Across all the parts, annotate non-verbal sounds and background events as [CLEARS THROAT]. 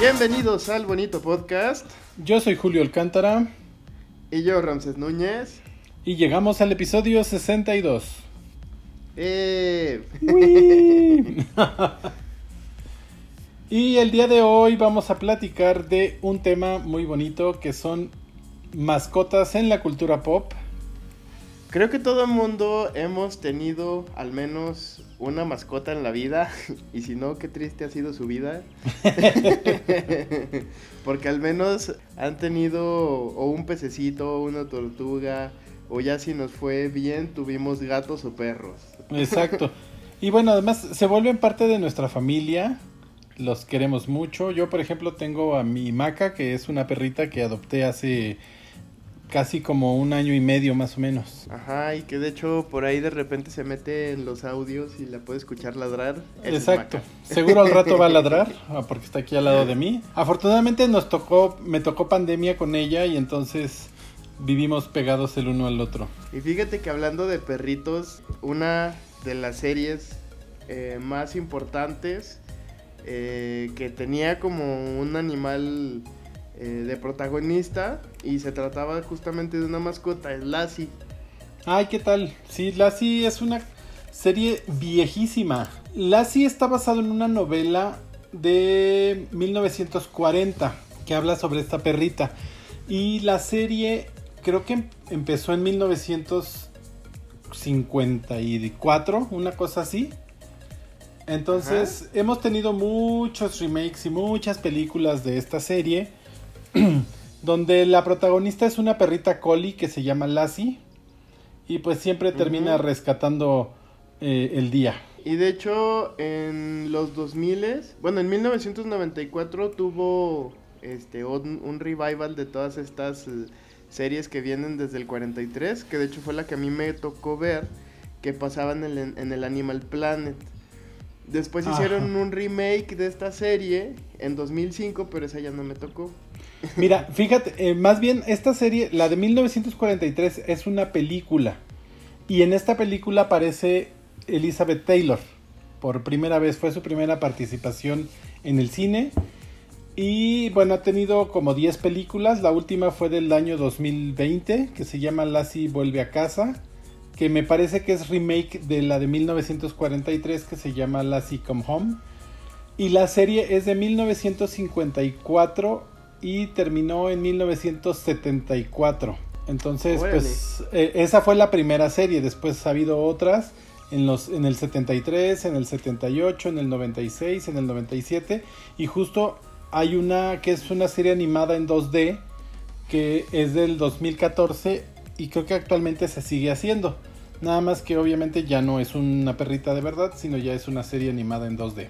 Bienvenidos al bonito podcast. Yo soy Julio Alcántara. Y yo, Ramses Núñez. Y llegamos al episodio 62. Eh. [LAUGHS] y el día de hoy vamos a platicar de un tema muy bonito que son mascotas en la cultura pop. Creo que todo el mundo hemos tenido al menos una mascota en la vida. [LAUGHS] Y si no, qué triste ha sido su vida. [LAUGHS] [LAUGHS] Porque al menos han tenido o un pececito, una tortuga, o ya si nos fue bien, tuvimos gatos o perros. Exacto. Y bueno, además se vuelven parte de nuestra familia. Los queremos mucho. Yo, por ejemplo, tengo a mi Maca, que es una perrita que adopté hace casi como un año y medio más o menos. Ajá, y que de hecho por ahí de repente se mete en los audios y la puede escuchar ladrar. Exacto. Seguro al rato va a ladrar [LAUGHS] ah, porque está aquí al lado de mí. Afortunadamente nos tocó, me tocó pandemia con ella y entonces vivimos pegados el uno al otro. Y fíjate que hablando de perritos, una de las series eh, más importantes eh, que tenía como un animal eh, de protagonista y se trataba justamente de una mascota, es Lassie. Ay, ¿qué tal? Sí, Lassie es una serie viejísima. Lassie está basado en una novela de 1940 que habla sobre esta perrita. Y la serie creo que empezó en 1954, una cosa así. Entonces, hemos tenido muchos remakes y muchas películas de esta serie. [CLEARS THROAT] donde la protagonista es una perrita collie que se llama Lassie y pues siempre termina rescatando eh, el día. Y de hecho en los 2000, bueno, en 1994 tuvo este un, revival de todas estas eh, series que vienen desde el 43, que de hecho fue la que a mí me tocó ver que pasaban en el, en el Animal Planet. Después hicieron un remake de esta serie en 2005, pero esa ya no me tocó. Mira, fíjate, eh, más bien esta serie, la de 1943, es una película. Y en esta película aparece Elizabeth Taylor. Por primera vez, fue su primera participación en el cine. Y bueno, ha tenido como 10 películas. La última fue del año 2020, que se llama Lassie vuelve a casa. Que me parece que es remake de la de 1943, que se llama Lassie Come Home. Y la serie es de 1954 y terminó en 1974. Entonces, pues eh, esa fue la primera serie, después ha habido otras en los en el 73, en el 78, en el 96, en el 97 y justo hay una que es una serie animada en 2D que es del 2014 y creo que actualmente se sigue haciendo. Nada más que obviamente ya no es una perrita de verdad, sino ya es una serie animada en 2D.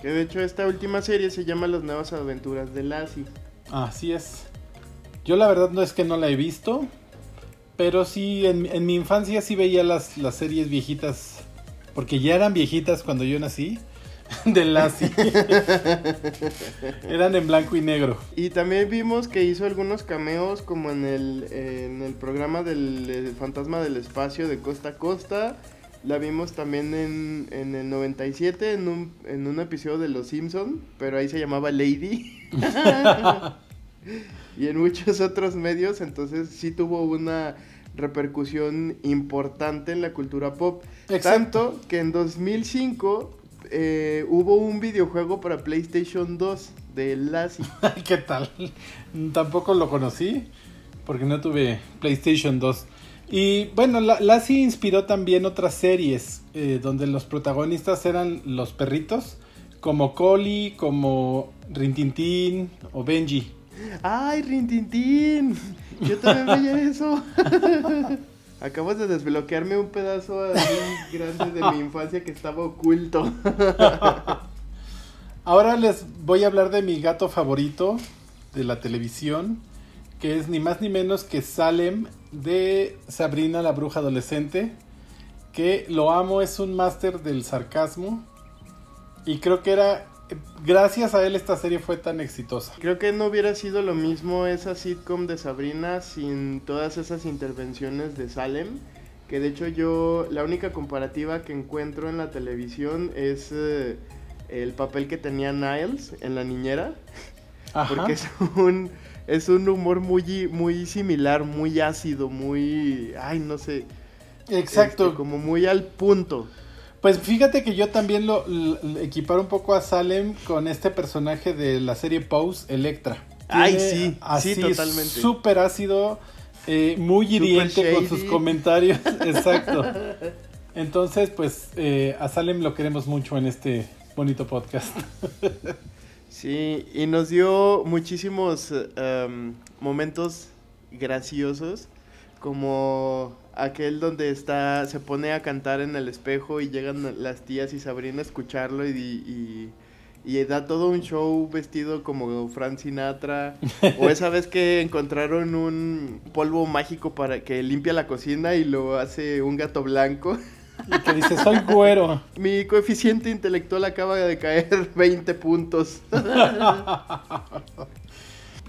Que de hecho esta última serie se llama Las nuevas aventuras de Lassie. Así es. Yo la verdad no es que no la he visto, pero sí, en, mi infancia sí veía las, las series viejitas, porque ya eran viejitas cuando yo nací, [LAUGHS] de Lassie. [LAUGHS] eran en blanco y negro. Y también vimos que hizo algunos cameos como en el, en el programa del Fantasma del Espacio de Costa a Costa la vimos también en, en el 97 en un, en un episodio de Los Simpson, pero ahí se llamaba Lady. [LAUGHS] y en muchos otros medios, entonces sí tuvo una repercusión importante en la cultura pop. Tanto que en 2005 eh, hubo un videojuego para PlayStation 2 de Lassie. [LAUGHS] ¿Qué tal? Tampoco lo conocí porque no tuve PlayStation 2. Y bueno, Lassie inspiró también otras series eh, donde los protagonistas eran los perritos, como Collie, como Rintintín o Benji. ¡Ay, Rintintín! Yo también veía eso. [LAUGHS] Acabas de desbloquearme un pedazo grande de mi infancia que estaba oculto. [LAUGHS] Ahora les voy a hablar de mi gato favorito de la televisión, que es ni más ni menos que Salem de Sabrina la bruja adolescente, que lo amo, es un máster del sarcasmo y creo que era gracias a él esta serie fue tan exitosa. Creo que no hubiera sido lo mismo esa sitcom de Sabrina sin todas esas intervenciones de Salem, que de hecho yo la única comparativa que encuentro en la televisión es eh, el papel que tenía Niles en la niñera. Ajá. Porque es un, es un humor muy, muy similar, muy ácido, muy... Ay, no sé. Exacto. este, como muy al punto. Pues fíjate que yo también lo, l- equiparo un poco a Salem con este personaje de la serie Pose, Electra. Ay, Tiene sí, así, sí, totalmente. Súper ácido, eh, muy hiriente con sus comentarios. [LAUGHS] Exacto. Entonces, pues eh, a Salem lo queremos mucho en este bonito podcast. [LAUGHS] Sí, y nos dio muchísimos em, momentos graciosos, como aquel donde está, se pone a cantar en el espejo y llegan las tías y Sabrina a escucharlo y, y, y da todo un show vestido como Frank Sinatra, o esa vez que encontraron un polvo mágico para que limpia la cocina y lo hace un gato blanco. Y que dice, soy güero. Mi coeficiente intelectual acaba de caer [LAUGHS] 20 puntos.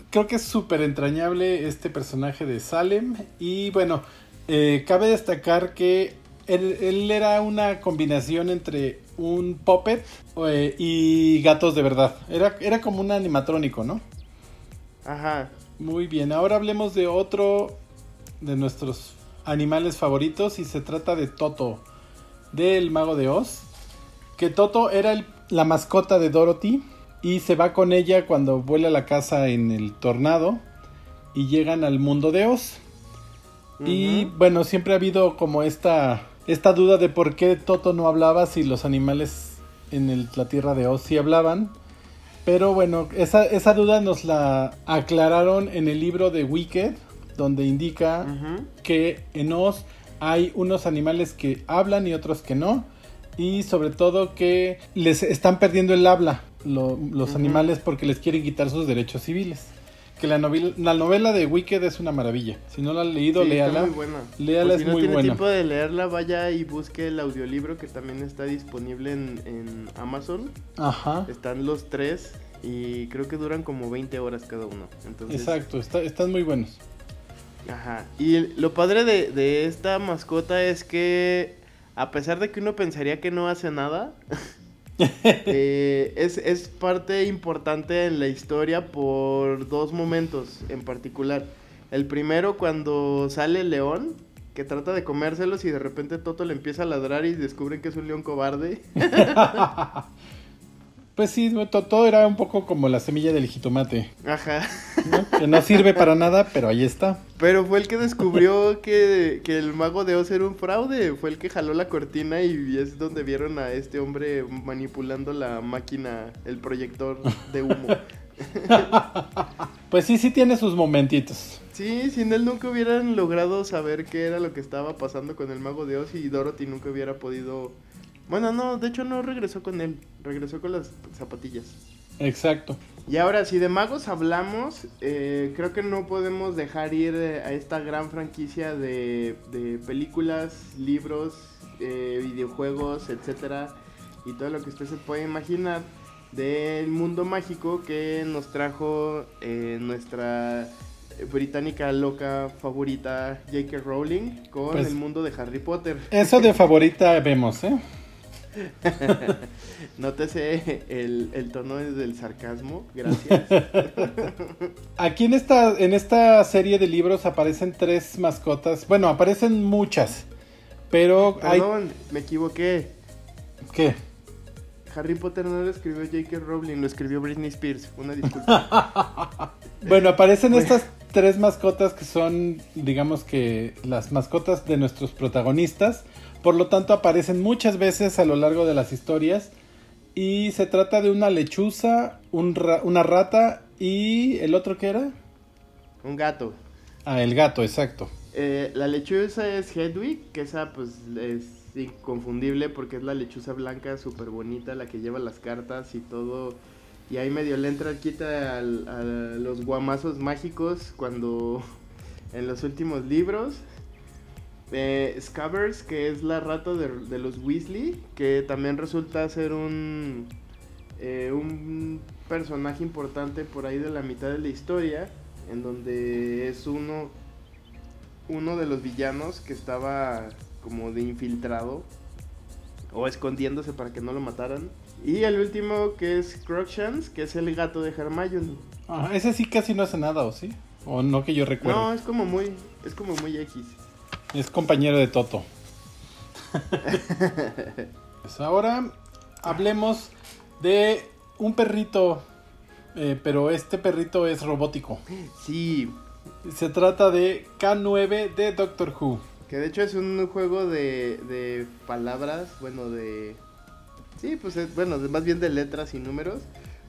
Creo que es súper entrañable este personaje de Salem. Y bueno, eh, cabe destacar que él, él era una combinación entre un puppet eh, y gatos de verdad. Era, era como un animatrónico, ¿no? Ajá. Muy bien, ahora hablemos de otro de nuestros animales favoritos y se trata de Toto, del mago de Oz. Que Toto era el- la mascota de Dorothy y se va con ella cuando vuela la casa en el tornado y llegan al mundo de Oz. Y bueno, siempre ha habido como esta, esta duda de por qué Toto no hablaba si los animales en el- la tierra de Oz sí hablaban. Pero bueno, esa, esa duda nos la aclararon en el libro de Wicked, donde indica que en Oz hay unos animales que hablan y otros que no. Y sobre todo que les están perdiendo el habla lo- los Ujú. animales porque les quieren quitar sus derechos civiles. Que la novela, la novela de Wicked es una maravilla. Si no la han leído, Sí, está léala. muy buena. Léala, Por es si no muy tiene buena. tiempo de leerla, vaya y busque el audiolibro que también está disponible en, en Amazon. Ajá. Están los tres y creo que duran como 20 horas cada uno. Entonces, Exacto, está- están muy buenos. Ajá. Y lo padre de, de esta mascota es que, a pesar de que uno pensaría que no hace nada, [LAUGHS] eh, es, es parte importante en la historia por dos momentos en particular. El primero, cuando sale el león, que trata de comérselos y de repente Toto le empieza a ladrar y descubren que es un león cobarde. [LAUGHS] [LAUGHS] Pues sí, to- todo era un poco como la semilla del jitomate, Ajá. ¿no? que no sirve para nada, pero ahí está. Pero fue el que descubrió que, que el mago de Oz era un fraude. Fue el que jaló la cortina y es donde vieron a este hombre manipulando la máquina, el proyector de humo. [LAUGHS] Pues sí, sí tiene sus momentitos. Sí, sin él nunca hubieran logrado saber qué era lo que estaba pasando con el mago de Oz y Dorothy nunca hubiera podido... Bueno, no, de hecho no regresó con él, regresó con las zapatillas. Exacto. Y ahora, si de magos hablamos, eh, creo que no podemos dejar ir eh, a esta gran franquicia de, de películas, libros, eh, videojuegos, etcétera, y todo lo que usted se puede imaginar del mundo mágico que nos trajo eh, nuestra británica loca favorita J.K. Rowling con Pues- el mundo de Harry Potter. Eso de favorita vemos, ¿eh? [LAUGHS] Nótese el, el tono del sarcasmo, gracias. [LAUGHS] Aquí en esta, en esta serie de libros aparecen tres mascotas. Bueno, aparecen muchas. Pero hay... Perdón, me equivoqué. ¿Qué? Harry Potter no lo escribió J.K. Rowling, lo escribió Britney Spears. Una disculpa. [LAUGHS] Bueno, aparecen estas tres mascotas que son, digamos que, las mascotas de nuestros protagonistas. Por lo tanto, aparecen muchas veces a lo largo de las historias. Y se trata de una lechuza, un ra- una rata y el otro que era? Un gato. Ah, el gato, exacto. Eh, la lechuza es Hedwig, que esa pues es inconfundible porque es la lechuza blanca súper bonita, la que lleva las cartas y todo. Y ahí medio le entra quita a los guamazos mágicos cuando [LAUGHS] en los últimos libros. Eh, que es la rata de, de los Weasley, que también resulta ser un, eh, un personaje importante por ahí de la mitad de la historia, en donde es uno, uno de los villanos que estaba como de infiltrado o escondiéndose para que no lo mataran. Y el último que es Crookshanks, que es el gato de Hermione. Ah, ese sí casi no hace nada, ¿o sí? O no que yo recuerdo. No, es como muy, es como muy X. Es compañero de Toto. [LAUGHS] pues ahora hablemos de un perrito, eh, pero este perrito es robótico. Sí. Se trata de K9 de Doctor Who. Que de hecho es un juego de, de palabras, bueno, de... Sí, pues es, bueno, más bien de letras y números.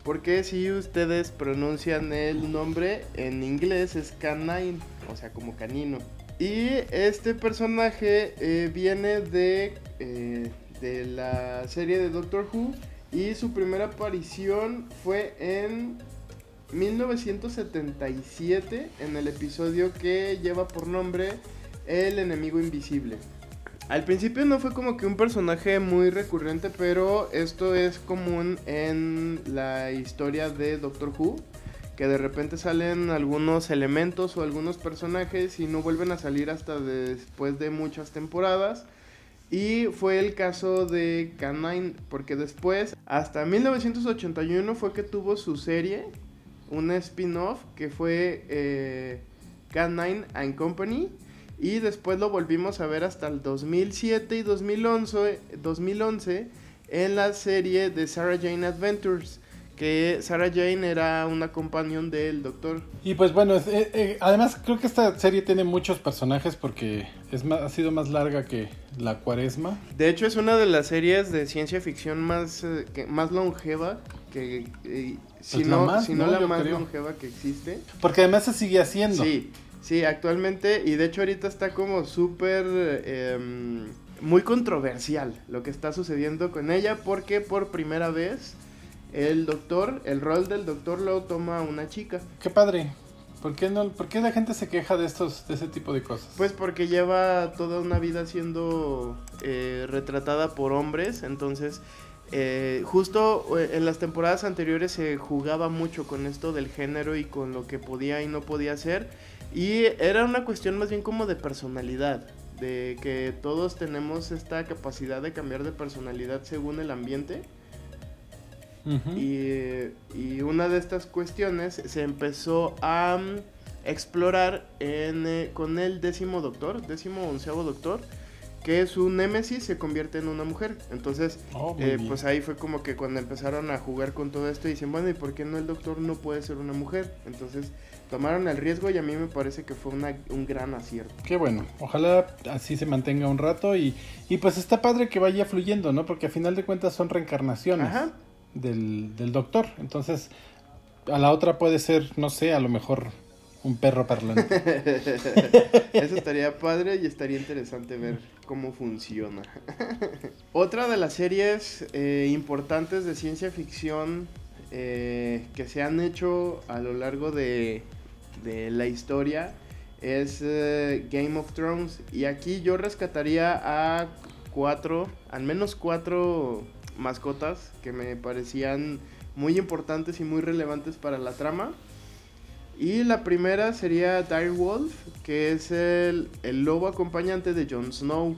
Porque si ustedes pronuncian el nombre en inglés es canine, o sea, como canino. Y este personaje eh, viene de, eh, de la serie de Doctor Who y su primera aparición fue en 1977 en el episodio que lleva por nombre El enemigo invisible. Al principio no fue como que un personaje muy recurrente, pero esto es común en la historia de Doctor Who, que de repente salen algunos elementos o algunos personajes y no vuelven a salir hasta después de muchas temporadas. Y fue el caso de Canine, porque después, hasta 1981 fue que tuvo su serie, un spin-off que fue eh, Canine and Company y después lo volvimos a ver hasta el 2007 y 2011, 2011 en la serie de Sarah Jane Adventures. Que Sarah Jane era una companion del doctor. Y pues bueno, eh, eh, además creo que esta serie tiene muchos personajes porque es ha sido más larga que la cuaresma. De hecho es una de las series de ciencia ficción más, eh, que, más longeva que... si, pues no, la si no, la más longeva que existe. Porque además se sigue haciendo. Sí, Sí, actualmente, y de hecho ahorita está como súper... Em, muy controversial lo que está sucediendo con ella porque por primera vez el doctor, el rol del doctor lo toma una chica. Qué padre. ¿Por qué, no, ¿Por qué la gente se queja de estos de ese tipo de cosas? Pues porque lleva toda una vida siendo eh, retratada por hombres, entonces eh, justo eh, en las temporadas anteriores se jugaba mucho con esto del género y con lo que podía y no podía hacer y era una cuestión más bien como de personalidad, de que todos tenemos esta capacidad de cambiar de personalidad según el ambiente. y, una de estas cuestiones se empezó a mm, explorar en, eh, con el décimo doctor, décimo onceavo doctor, que su némesis se convierte en una mujer. Entonces, oh, eh, pues ahí fue como que cuando empezaron a jugar con todo esto, dicen, bueno, ¿y por qué no el doctor no puede ser una mujer? Entonces tomaron el riesgo y a mí me parece que fue un gran acierto. Qué bueno, ojalá así se mantenga un rato y, y pues está padre que vaya fluyendo, ¿no? Porque a final de cuentas son reencarnaciones Del, del doctor. Entonces, a la otra puede ser, no sé, a lo mejor un perro parlante. [LAUGHS] Eso estaría padre y estaría interesante ver cómo funciona. [LAUGHS] Otra de las series eh, importantes de ciencia ficción eh, que se han hecho a lo largo de, de la historia es eh, Game of Thrones. Y aquí yo rescataría a cuatro, al menos cuatro mascotas que me parecían muy importantes y muy relevantes para la trama. Y la primera sería Direwolf, que es el, el lobo acompañante de Jon Snow.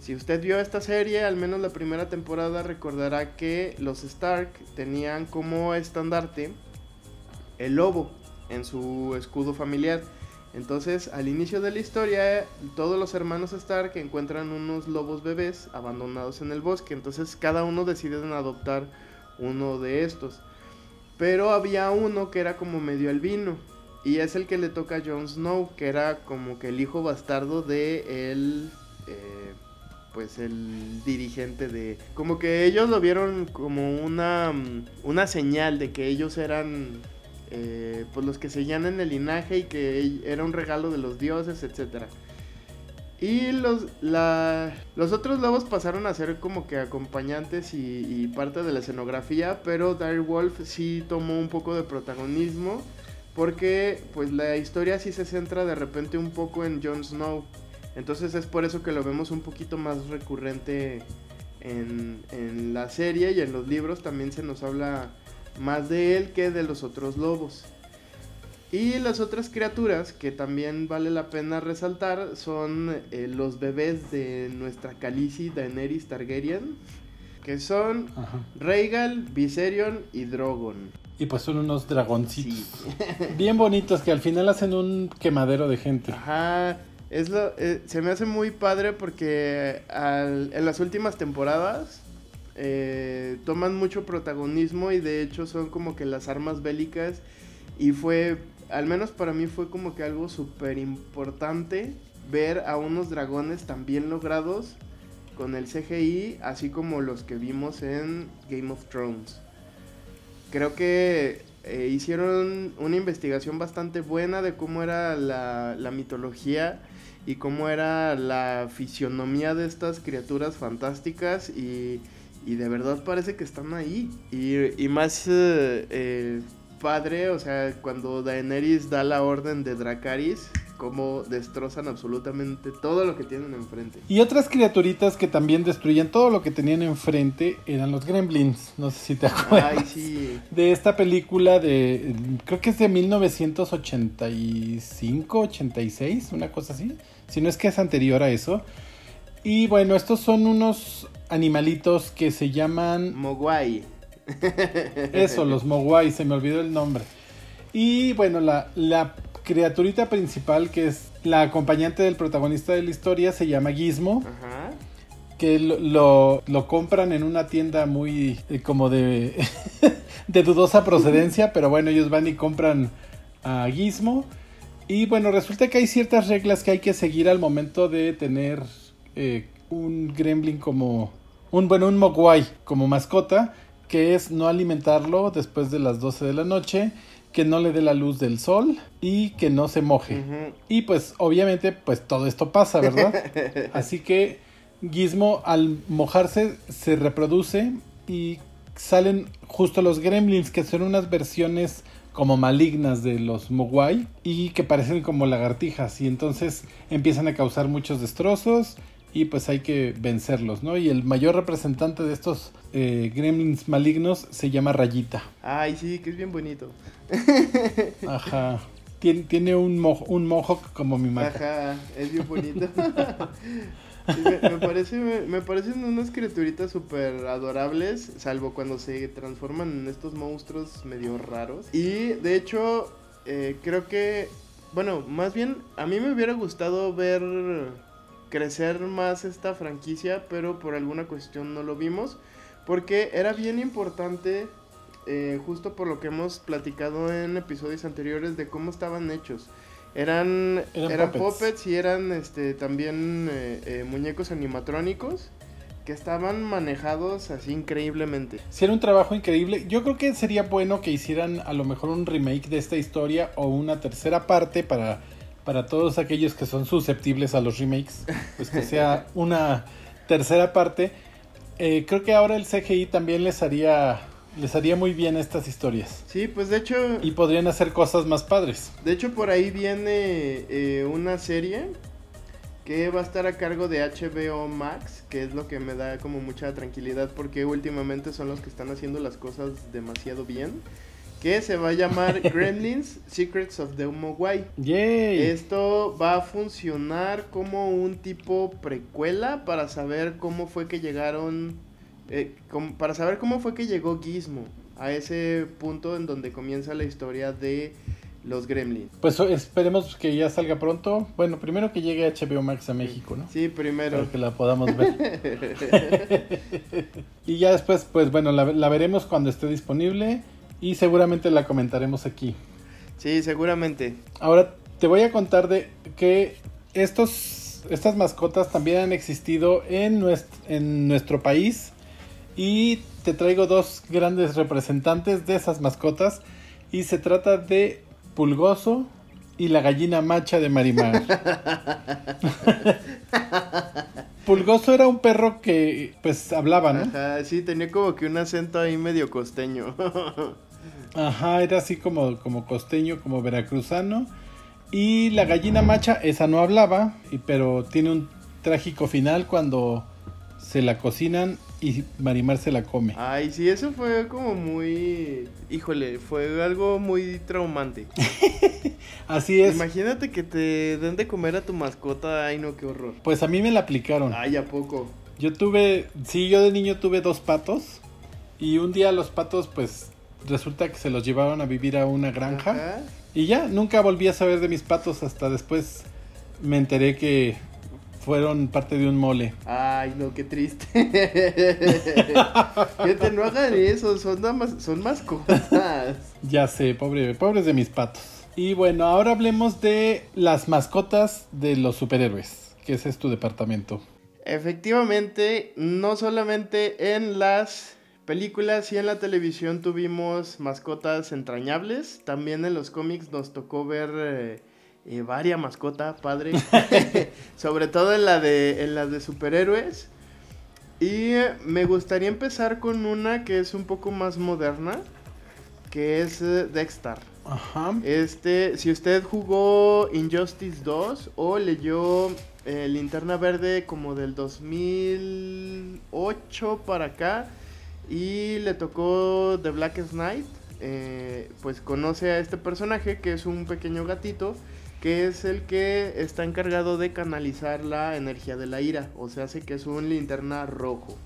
Si usted vio esta serie, al menos la primera temporada, recordará que los Stark tenían como estandarte el lobo en su escudo familiar. Entonces, al inicio de la historia, todos los hermanos Stark encuentran unos lobos bebés abandonados en el bosque. Entonces, cada uno decide adoptar uno de estos. Pero había uno que era como medio albino. Y es el que le toca a Jon Snow, que era como que el hijo bastardo de el... Eh, pues el dirigente de... Como que ellos lo vieron como una, mm, una señal de que ellos eran eh, pues los que seguían en el linaje y que era un regalo de los dioses, etc. Y los, los otros lobos pasaron a ser como que acompañantes y, parte de la escenografía, pero Wolf sí tomó un poco de protagonismo porque pues la historia sí se centra de repente un poco en Jon Snow. Entonces es por eso que lo vemos un poquito más recurrente en, en la serie y en los libros también se nos habla más de él que de los otros lobos. Y las otras criaturas que también vale la pena resaltar son eh, los bebés de nuestra Khaleesi Daenerys Targaryen, que son Ajá. Rhaegal, Viserion y Drogon. Y pues son unos dragoncitos. Sí. [LAUGHS] Bien bonitos que al final hacen un quemadero de gente. Ajá, es lo, eh, se me hace muy padre porque al- en las últimas temporadas eh, toman mucho protagonismo y de hecho son como que las armas bélicas y fue, al menos para mí fue como que algo súper importante ver a unos dragones tan bien logrados con el CGI, así como los que vimos en Game of Thrones. Creo que eh, hicieron una investigación bastante buena de cómo era la, la mitología y cómo era la fisionomía de estas criaturas fantásticas y, y de verdad parece que están ahí. Y, y más eh, eh, padre, o sea, cuando Daenerys da la orden de Dracarys, cómo destrozan absolutamente todo lo que tienen enfrente. Y otras criaturitas que también destruían todo lo que tenían enfrente eran los gremlins. No sé si te [LAUGHS] acuerdas. Ay, sí. De esta película de. Creo que es de 1985, 86, una cosa así. Si no es que es anterior a eso. Y bueno, estos son unos animalitos que se llaman. Mogwai. Eso, los Mogwai, se me olvidó el nombre. Y bueno, la, la criaturita principal, que es la acompañante del protagonista de la historia, se llama Gizmo. Ajá. Que lo, lo, lo compran en una tienda muy eh, como de, [LAUGHS] de dudosa procedencia, pero bueno, ellos van y compran a Gizmo. Y bueno, resulta que hay ciertas reglas que hay que seguir al momento de tener eh, un gremlin como... Un, bueno, un mogwai como mascota, que es no alimentarlo después de las 12 de la noche, que no le dé la luz del sol y que no se moje. Y pues obviamente pues todo esto pasa, ¿verdad? [LAUGHS] Así que Gizmo al mojarse se reproduce y salen justo los gremlins que son unas versiones como malignas de los Mogwai y que parecen como lagartijas y entonces empiezan a causar muchos destrozos y pues hay que vencerlos, ¿no? Y el mayor representante de estos eh, gremlins malignos se llama Rayita. Ay, sí, que es bien bonito. [LAUGHS] Ajá. Tiene, tiene un, mo un mohawk como mi maca. Ajá, es bien bonito. [LAUGHS] Me, me parece, me, me parecen unas criaturitas súper adorables, salvo cuando se transforman en estos monstruos medio raros. Y de hecho, eh, creo que, bueno, más bien a mí me hubiera gustado ver crecer más esta franquicia, pero por alguna cuestión no lo vimos, porque era bien importante, eh, justo por lo que hemos platicado en episodios anteriores de cómo estaban hechos. Eran, Eran eran, puppets. puppets. y eran este, también eh, eh, muñecos animatrónicos que estaban manejados así increíblemente. Si era un trabajo increíble. Yo creo que sería bueno que hicieran a lo mejor un remake de esta historia o una tercera parte para, para todos aquellos que son susceptibles a los remakes. Pues que sea [LAUGHS] una tercera parte. Eh, creo que ahora el CGI también les haría, les haría muy bien estas historias. Sí, pues de hecho, Y podrían hacer cosas más padres. de hecho por ahí viene eh, una serie que va a estar a cargo de HBO Max, que es lo que me da como mucha tranquilidad porque últimamente son los que están haciendo las cosas demasiado bien. Que se va a llamar [LAUGHS] Gremlins Secrets of the Mogwai. ¡Yay! Esto va a funcionar como un tipo precuela para saber cómo fue que llegaron, eh, para saber cómo fue que llegó Gizmo a ese punto en donde comienza la historia de los Gremlins. Pues esperemos que ya salga pronto. Bueno, primero que llegue HBO Max a México, ¿no? Sí, primero. Para que la podamos ver. [LAUGHS] [LAUGHS] y ya después, pues bueno, la, la veremos cuando esté disponible y seguramente la comentaremos aquí. Sí, seguramente. Ahora te voy a contar de que estos, estas mascotas también han existido en nuestro, en nuestro país y te traigo dos grandes representantes de esas mascotas y se trata de Pulgoso y la gallina macha de Marimar. [LAUGHS] Pulgoso era un perro que pues hablaba, ¿no? Ajá, sí, tenía como que un acento ahí medio costeño. [LAUGHS] Ajá, era así como, como costeño, como veracruzano. Y la gallina macha, esa no hablaba, pero tiene un trágico final cuando se la cocinan y Marimar se la come. Ay, sí, eso fue como muy... Híjole, fue algo muy traumante. [LAUGHS] Así es. Imagínate que te den de comer a tu mascota, ay no, qué horror. Pues a mí me la aplicaron. Ay, ¿a poco? Yo tuve, sí, yo de niño tuve dos patos y un día los patos pues resulta que se los llevaron a vivir a una granja Ajá. y ya nunca volví a saber de mis patos hasta después me enteré que fueron parte de un mole. Ay, no, qué triste. [LAUGHS] Fíjate, no hagan eso, son, nada más- son mascotas. Ya sé, pobre, pobres de mis patos. Y bueno, ahora hablemos de las mascotas de los superhéroes, que ese es tu departamento. Efectivamente, no solamente en las películas y en la televisión tuvimos mascotas entrañables, también en los cómics nos tocó ver eh, eh, varia mascota, padre, [LAUGHS] [LAUGHS] sobre todo en la de en las de superhéroes. Y me gustaría empezar con una que es un poco más moderna, que es eh, Dexter. Ajá. Este, si usted jugó Injustice 2 o leyó eh, Linterna Verde como del 2008 para acá y le tocó The Blackest Night, eh, pues conoce a este personaje que es un pequeño gatito que es el que está encargado de canalizar la energía de la ira, o sea, hace que es un linterna rojo.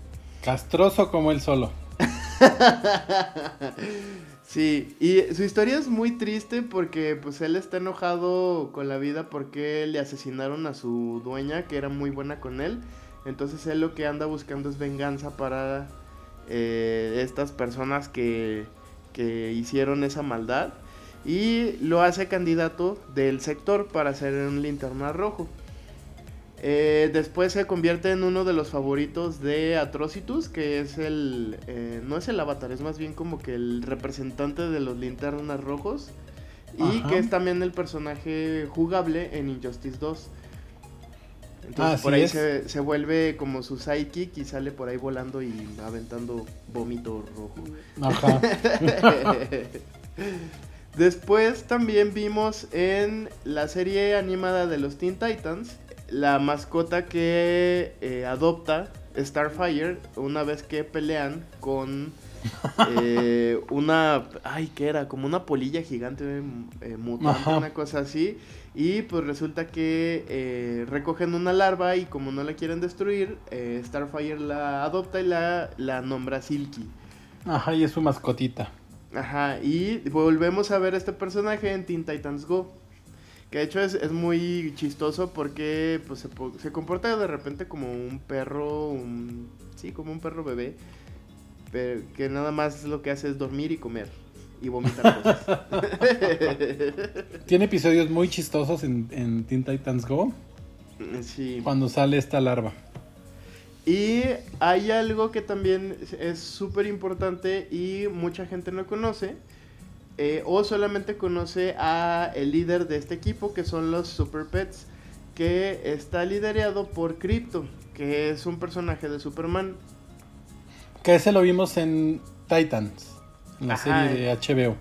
Castroso como él solo. [LAUGHS] Sí, y su historia es muy triste porque pues él está enojado con la vida porque le asesinaron a su dueña que era muy buena con él. Entonces él lo que anda buscando es venganza para eh, estas personas que, que hicieron esa maldad. Y lo hace candidato del sector para ser un linterna rojo. Eh, después se convierte en uno de los favoritos de Atrocitus, que es el... eh, no es el avatar, es más bien como que el representante de los linternas rojos. Y Ajá. que es también el personaje jugable en Injustice 2. Entonces por ahí se, se vuelve como su sidekick y sale por ahí volando y aventando vómito rojo. Ajá. [LAUGHS] Después también vimos en la serie animada de los Teen Titans la mascota que eh, adopta Starfire una vez que pelean con eh, una, ay, ¿qué era? Como una polilla gigante eh, mutante, Ajá. una cosa así. Y pues resulta que eh, recogen una larva y como no la quieren destruir, eh, Starfire la adopta y la, la nombra Silky. Ajá, y es su mascotita. Ajá, y volvemos a ver este personaje en Teen Titans Go. Que de hecho es, es muy chistoso porque pues, se, se comporta de repente como un perro, un- sí, como un perro bebé. Pero que nada más lo que hace es dormir y comer. Y vomitar cosas. [LAUGHS] Tiene episodios muy chistosos en, en Teen Titans Go sí. cuando sale esta larva. Y hay algo que también es súper importante y mucha gente no conoce. eh, o solamente conoce a el líder de este equipo que son los Super Pets. Que está liderado por Crypto, que es un personaje de Superman. Que ese lo vimos en Titans, en la Ajá. serie de HBO.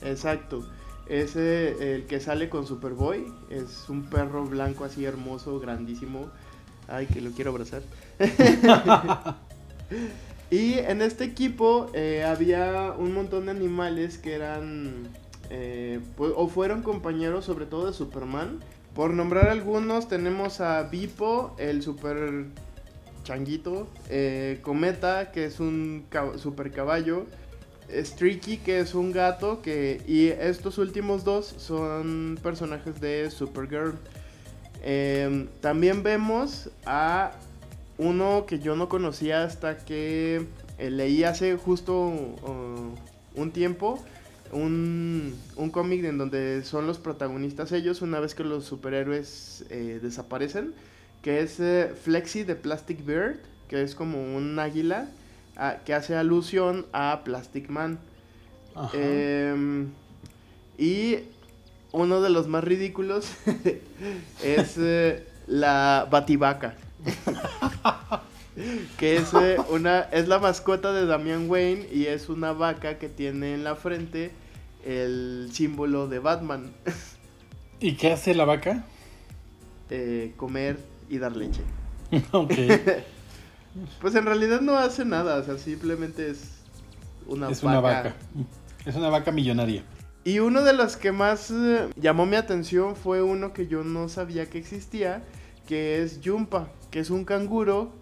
Exacto. Ese, el que sale con Superboy, es un perro blanco así hermoso, grandísimo. Ay, que lo quiero abrazar. [LAUGHS] [LAUGHS] y en este equipo eh, había un montón de animales que eran, eh, o fueron compañeros sobre todo de Superman. Por nombrar algunos, tenemos a Bipo, el super changuito, eh, Cometa, que es un super caballo, Streaky, que es un gato, que y estos últimos dos son personajes de Supergirl. Em, también vemos a uno que yo no conocía hasta que eh, leí hace justo uh, un tiempo un, un cómic en donde son los protagonistas ellos una vez que los superhéroes eh, desaparecen, que es eh, Flexi de Plastic Bird, que es como un águila ah, que hace alusión a Plastic Man. Ajá. Em, y uno de los más ridículos [LAUGHS] es eh, la bativaca. [LAUGHS] que es eh, una es la mascota de Damian Wayne y es una vaca que tiene en la frente el símbolo de Batman, [LAUGHS] ¿Y qué hace la vaca? eh, comer y dar leche. [LAUGHS] ok. [LAUGHS] Pues en realidad no hace nada, o sea, simplemente es una es vaca. una vaca. Es una vaca millonaria. Y uno de los que más eh, llamó mi atención fue uno que yo no sabía que existía, que es Jumpa, que es un canguro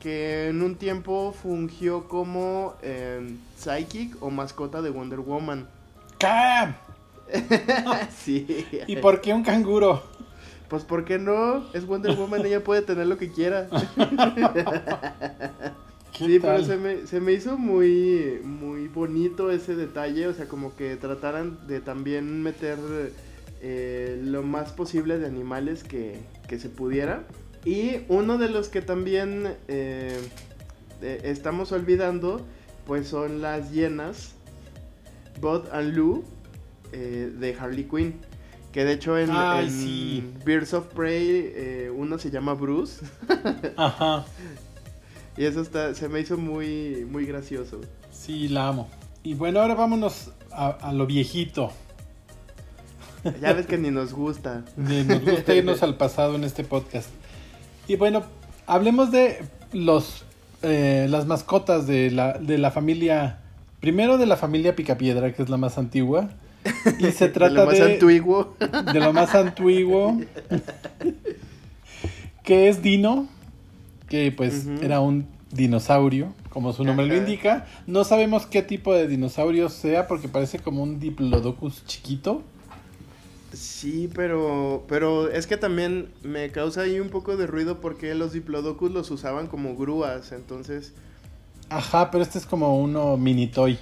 que en un tiempo fungió como eh, psychic o mascota de Wonder Woman. ¡Cam! [LAUGHS] sí. ¿Y por qué un canguro? Pues ¿por qué no? Es Wonder Woman, ella puede tener lo que quiera. [LAUGHS] ¿Qué Sí, tal? pero se me, se me hizo muy, muy bonito ese detalle, o sea, como que trataran de también meter eh, lo más posible de animales que, que se pudiera. Y uno de los que también eh, eh, estamos olvidando, pues son las hienas, Bud and Lou, eh, de Harley Quinn. Que de hecho en, Ay, en sí. Birds of Prey eh, uno se llama Bruce. [LAUGHS] Ajá. Y eso está, se me hizo muy, muy gracioso. Sí, la amo. Y bueno, ahora vámonos a, a lo viejito. Ya ves que ni nos gusta. [LAUGHS] De- Nos gusta irnos al pasado en este podcast. Y bueno, hablemos de los eh, las mascotas de la, de la familia. Primero de la familia Picapiedra, que es la más antigua. Y se [LAUGHS] De trata lo más de, antiguo. de lo más antiguo. que es Dino. Que pues era un dinosaurio, como su nombre lo indica. No sabemos qué tipo de dinosaurio sea, porque parece como un Diplodocus chiquito. Sí, pero, pero es que también me causa ahí un poco de ruido porque los diplodocus los usaban como grúas, entonces... Ajá, pero este es como uno mini toy.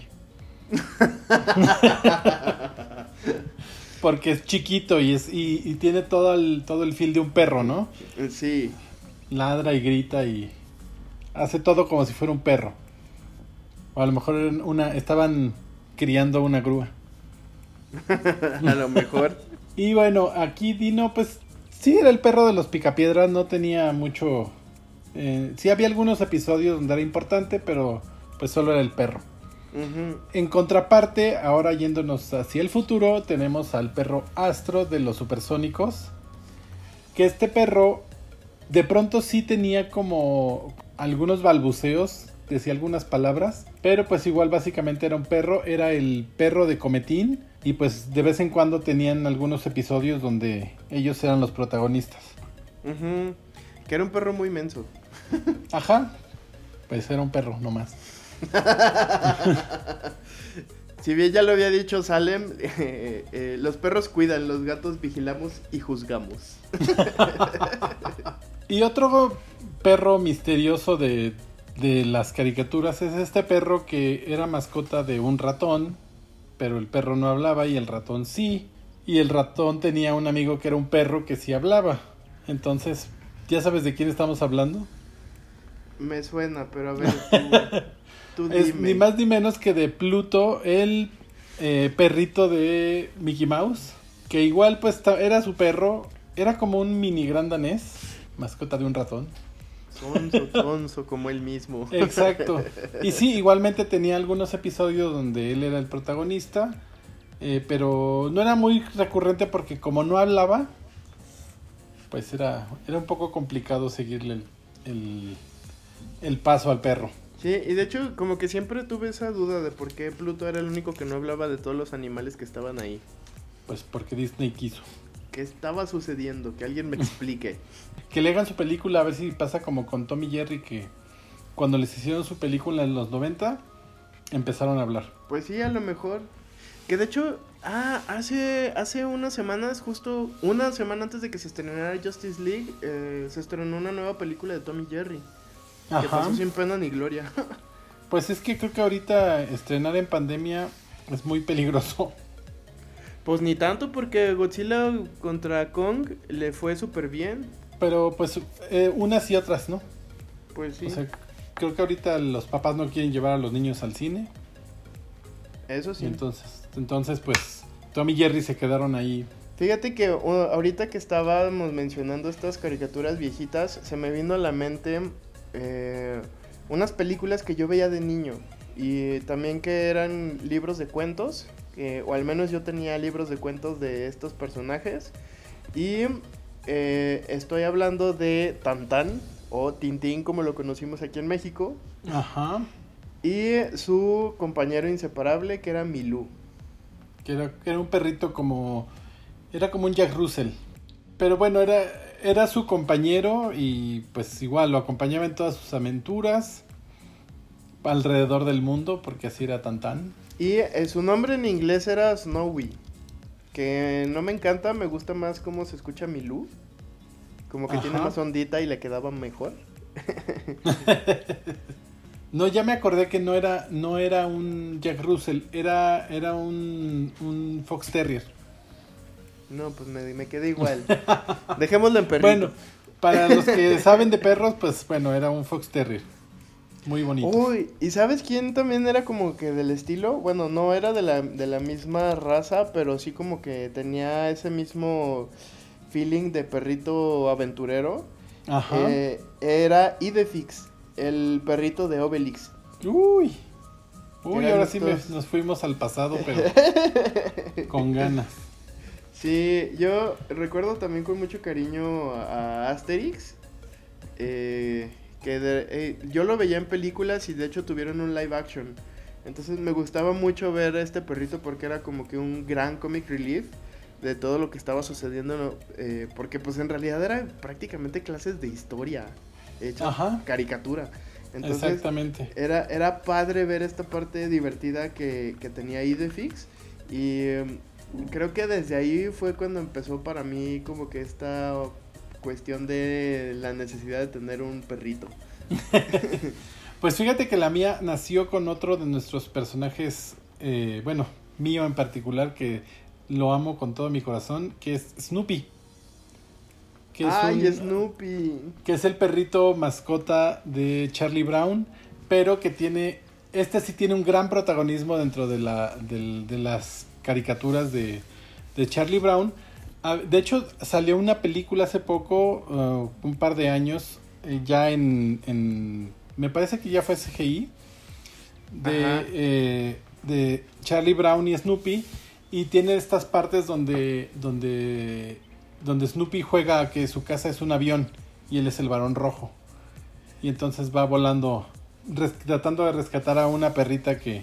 [LAUGHS] Porque es chiquito y es y, y tiene todo el todo el feel de un perro, ¿no? eh, Sí, Ladra y grita y hace todo como si fuera un perro. O a lo mejor una estaban criando una grúa. [LAUGHS] a lo mejor. Y bueno, aquí Dino pues sí era el perro de los picapiedras, no tenía mucho eh, sí había algunos episodios donde era importante, pero pues solo era el perro. En contraparte, ahora yéndonos hacia el futuro, tenemos al perro Astro de los supersónicos. Que este perro de pronto sí tenía como algunos balbuceos, decía algunas palabras, pero pues igual básicamente era un perro, era el perro de Cometín y pues de vez en cuando tenían algunos episodios donde ellos eran los protagonistas. Que era un perro muy menso. Ajá, pues era un perro nomás. [LAUGHS] Si bien ya lo había dicho Salem, [LAUGHS] eh, eh, los perros cuidan, los gatos vigilamos y juzgamos. [LAUGHS] Y otro perro misterioso de, de las caricaturas es este perro que era mascota de un ratón, pero el perro no hablaba y el ratón sí. Y el ratón tenía un amigo que era un perro que sí hablaba. Entonces, ¿ya sabes de quién estamos hablando? Me suena, pero a ver, tú, tú Es dime. ni más ni menos que de Pluto, el eh, perrito de Mickey Mouse. Que igual pues era su perro, era como un mini gran danés, mascota de un ratón. Sonso, sonso, como él mismo. [LAUGHS] Exacto. Y sí, igualmente tenía algunos episodios donde él era el protagonista, eh, pero no era muy recurrente porque como no hablaba, pues era, era un poco complicado seguirle el, el, el paso al perro. Sí, y de hecho, como que siempre tuve esa duda de por qué Pluto era el único que no hablaba de todos los animales que estaban ahí. Pues porque Disney quiso. ¿Qué estaba sucediendo? Que alguien me [LAUGHS] explique. Que le hagan su película, a ver si pasa como con Tom y Jerry, que cuando les hicieron su película en los 90, empezaron a hablar. Pues sí, a lo mejor. Que de hecho, ah, hace, hace unas semanas, justo una semana antes de que se estrenara Justice League, eh, se estrenó una nueva película de Tom y Jerry. Que Ajá. pasó sin pena ni gloria. [LAUGHS] Pues es que creo que ahorita estrenar en pandemia es muy peligroso. pues ni tanto porque Godzilla contra Kong le fue súper bien. Pero pues eh, unas y otras, ¿no? Pues sí, O sea, creo que ahorita los papás no quieren llevar a los niños al cine. eso Y sí. entonces, entonces pues Tom y Jerry se quedaron ahí. Fíjate que ahorita que estábamos mencionando estas caricaturas viejitas, se me vino a la mente eh, unas películas que yo veía de niño y también que eran libros de cuentos, o al menos yo tenía libros de cuentos de estos personajes y eh, estoy hablando de Tantan, o Tintín como lo conocimos aquí en México. Ajá. Y su compañero inseparable que era Milú. Que era, que era un perrito como... Era como un Jack Russell. Pero bueno, era, era su compañero y pues igual lo acompañaba en todas sus aventuras alrededor del mundo porque así era tan tan. Y eh, su nombre en inglés era Snowy. Que no me encanta, me gusta más cómo se escucha Milú. Como que tiene más ondita y le quedaba mejor. [LAUGHS] [LAUGHS] No, ya me acordé que no era, no era un Jack Russell, era, era un, un Fox Terrier. No, pues me, me quedé igual. Dejémoslo en perrito. Bueno, para los que [LAUGHS] saben de perros, pues bueno, era un Fox Terrier. Muy bonito. Uy, ¿y sabes quién también era como que del estilo? Bueno, no era de la, de la misma raza, pero sí como que tenía ese mismo feeling de perrito aventurero. Ajá. Eh, era Idefix, el perrito de Obelix. Uy. Uy, ahora sí me- nos fuimos al pasado, pero [LAUGHS] con ganas. Sí, yo recuerdo también con mucho cariño a Asterix. eh, que de- eh, yo lo veía en películas y de hecho tuvieron un live action. Entonces me gustaba mucho ver a este perrito porque era como que un gran comic relief de todo lo que estaba sucediendo. eh, porque pues en realidad eran prácticamente clases de historia hechas Ajá. caricatura. Entonces Exactamente. era, era padre ver esta parte divertida que, que tenía Idefix. Y em, creo que desde ahí fue cuando empezó para mí como que esta cuestión de la necesidad de tener un perrito. [LAUGHS] Pues fíjate que la mía nació con otro de nuestros personajes, eh, bueno, mío en particular, que lo amo con todo mi corazón, que es Snoopy. Que es ¡Ay, un- Snoopy! que es el perrito mascota de Charlie Brown, pero que tiene, este sí tiene un gran protagonismo dentro de, la, del- de las caricaturas de, de Charlie Brown. Ah, De hecho, salió una película hace poco, uh, un par de años, eh, ya en, en- me parece que ya fue CGI, de, eh, de Charlie Brown y Snoopy, y tiene estas partes donde, donde, donde Snoopy juega a que su casa es un avión y él es el varón rojo. Y entonces va volando, res- tratando de rescatar a una perrita que,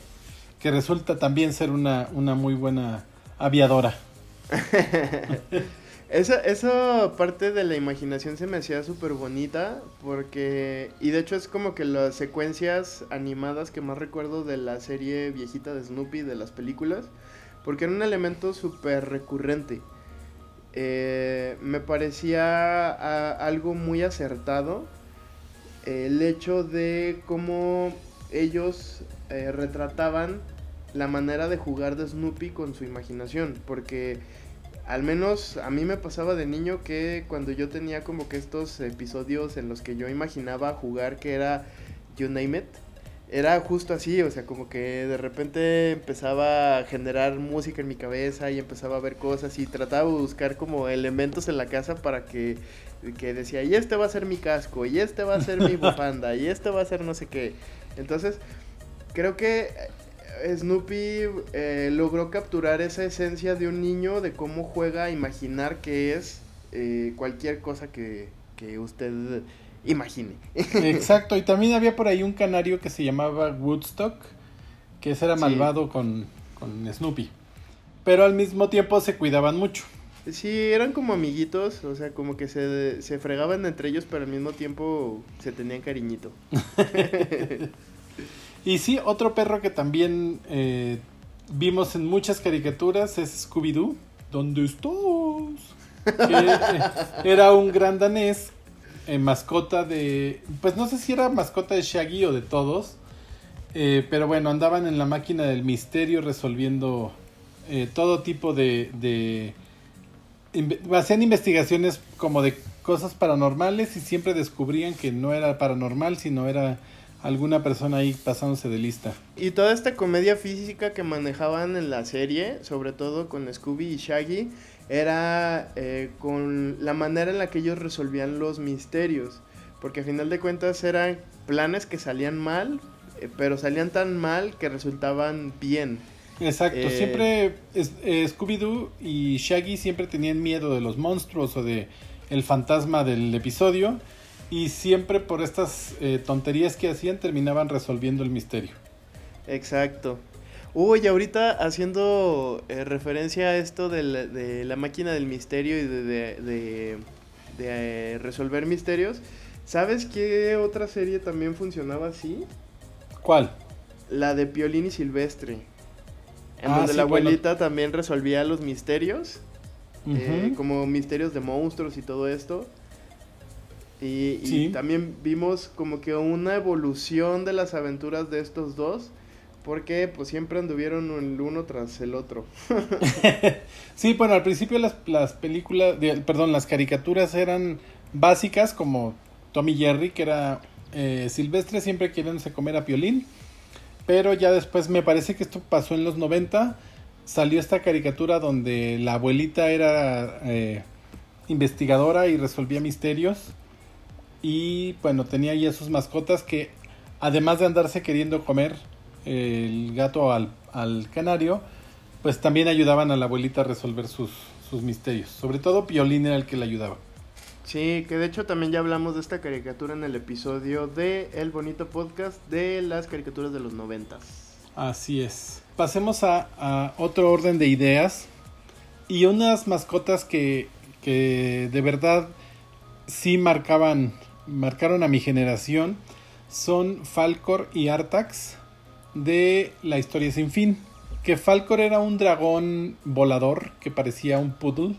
resulta también ser una, una muy buena aviadora. [LAUGHS] Esa, esa parte de la imaginación se me hacía súper bonita porque... Y de hecho es como que las secuencias animadas que más recuerdo de la serie viejita de Snoopy, de las películas, porque era un elemento súper recurrente. Eh, me parecía algo muy acertado el hecho de cómo ellos eh, retrataban la manera de jugar de Snoopy con su imaginación, porque al menos a mí me pasaba de niño que cuando yo tenía como que estos episodios en los que yo imaginaba jugar que era You Name It, era justo así, o sea, como que de repente empezaba a generar música en mi cabeza y empezaba a ver cosas y trataba de buscar como elementos en la casa para que, que decía, y este va a ser mi casco, y este va a ser mi [LAUGHS] bufanda, y este va a ser no sé qué. Entonces, creo que Snoopy eh, logró capturar esa esencia de un niño de cómo juega a imaginar que es eh, cualquier cosa que, que usted imagine. [LAUGHS] Exacto, y también había por ahí un canario que se llamaba Woodstock, que ese era Sí. malvado con, con Snoopy. Pero al mismo tiempo se cuidaban mucho. Sí, eran como amiguitos, o sea, como que se, se fregaban entre ellos, pero al mismo tiempo se tenían cariñito. [LAUGHS] Y sí, otro perro que también eh, vimos en muchas caricaturas es Scooby-Doo. ¿Dónde estás? Que eh, era un gran danés, eh, mascota de... Pues no sé si era mascota de Shaggy o de todos. eh, pero bueno, andaban en la máquina del misterio resolviendo todo tipo de... de hacían investigaciones como de cosas paranormales y siempre descubrían que no era paranormal, sino era alguna persona ahí pasándose de lista. Y toda esta comedia física que manejaban en la serie, sobre todo con Scooby y Shaggy, era eh, con la manera en la que ellos resolvían los misterios. Porque a final de cuentas eran planes que salían mal, eh, pero salían tan mal que resultaban bien. Exacto, Eh, siempre Scooby-Doo y Shaggy siempre tenían miedo de los monstruos o de el fantasma del episodio y siempre por estas eh, tonterías que hacían terminaban resolviendo el misterio. Exacto. Uy, ahorita haciendo eh, referencia a esto de la, de la, máquina del misterio y de, de, de, de eh, resolver misterios, ¿sabes qué otra serie también funcionaba así? ¿Cuál? La de Piolín y Silvestre. En Ah, donde sí, la bueno. abuelita también resolvía los misterios. eh, como misterios de monstruos y todo esto. Y, también vimos como que una evolución de las aventuras de estos dos. Porque pues siempre anduvieron el uno tras el otro. [LAUGHS] Sí, bueno, al principio las, las películas, de- perdón, las caricaturas eran básicas como Tommy Jerry, que era eh, Silvestre siempre queriéndose comer a Piolín, pero ya después me parece que esto pasó en los 90, salió esta caricatura donde la abuelita era eh, investigadora y resolvía misterios y bueno, tenía ya sus mascotas que además de andarse queriendo comer el gato al, al canario, pues también ayudaban a la abuelita a resolver sus, sus misterios. Sobre todo Piolín era el que le ayudaba. Sí, que de hecho también ya hablamos de esta caricatura en el episodio de El Bonito Podcast de las caricaturas de los noventas. Así es. Pasemos a, a otro orden de ideas. Y unas mascotas que, que de verdad sí marcaban, marcaron a mi generación son Falcor y Artax de La historia sin fin. Que Falcor era un dragón volador que parecía un poodle.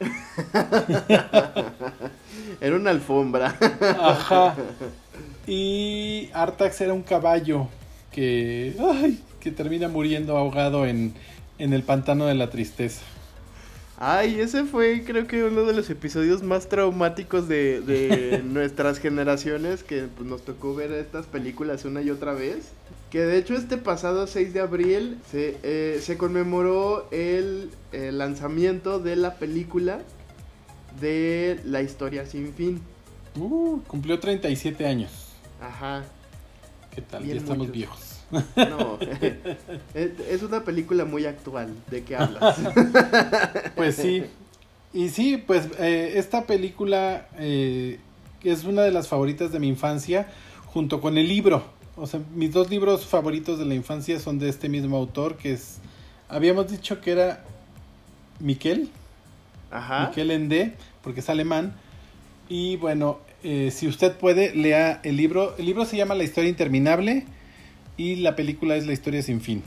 [LAUGHS] Era una alfombra. Ajá. Y Artax era un caballo que, ay, que termina muriendo ahogado en, en el pantano de la tristeza. Ay, ese fue creo que uno de los episodios más traumáticos de, de [LAUGHS] nuestras generaciones que pues, nos tocó ver estas películas una y otra vez. Que de hecho este pasado 6 de abril se, eh, se conmemoró el, eh, lanzamiento de la película de La historia sin fin. Uh, cumplió 37 años. Ajá. ¿Qué tal? Bien ya estamos muchos. viejos. No, [LAUGHS] es, una película muy actual. ¿De qué hablas? [LAUGHS] Pues sí. Y sí, pues eh, esta película eh, es una de las favoritas de mi infancia, junto con el libro. O sea, mis dos libros favoritos de la infancia son de este mismo autor, que es, habíamos dicho que era Miquel, Ajá. Miquel Ende, porque es alemán. Y bueno, eh, si usted puede, lea el libro. El libro se llama La historia interminable y la película es La historia sin fin.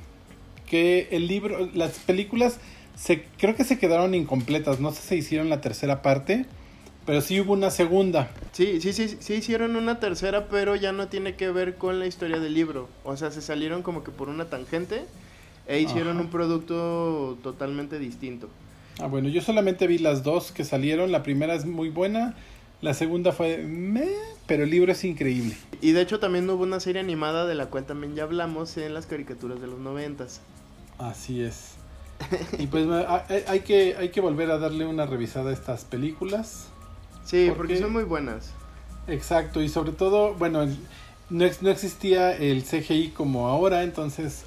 Que el libro, las películas se, creo que se quedaron incompletas, no sé si hicieron la tercera parte, pero sí hubo una segunda. Sí, sí, sí, sí hicieron una tercera, pero ya no tiene que ver con la historia del libro. O sea, se salieron como que por una tangente e hicieron Ajá. un producto totalmente distinto. Ah, bueno, yo solamente vi las dos que salieron. La primera es muy buena, la segunda fue meh, pero el libro es increíble. Y de hecho también hubo una serie animada de la cual también ya hablamos en las caricaturas de los noventas. Así es. Y pues ha- hay, hay que, hay que volver a darle una revisada a estas películas. Sí, ¿Por porque son muy buenas. Exacto, y sobre todo, bueno, no, no existía el CGI como ahora, entonces,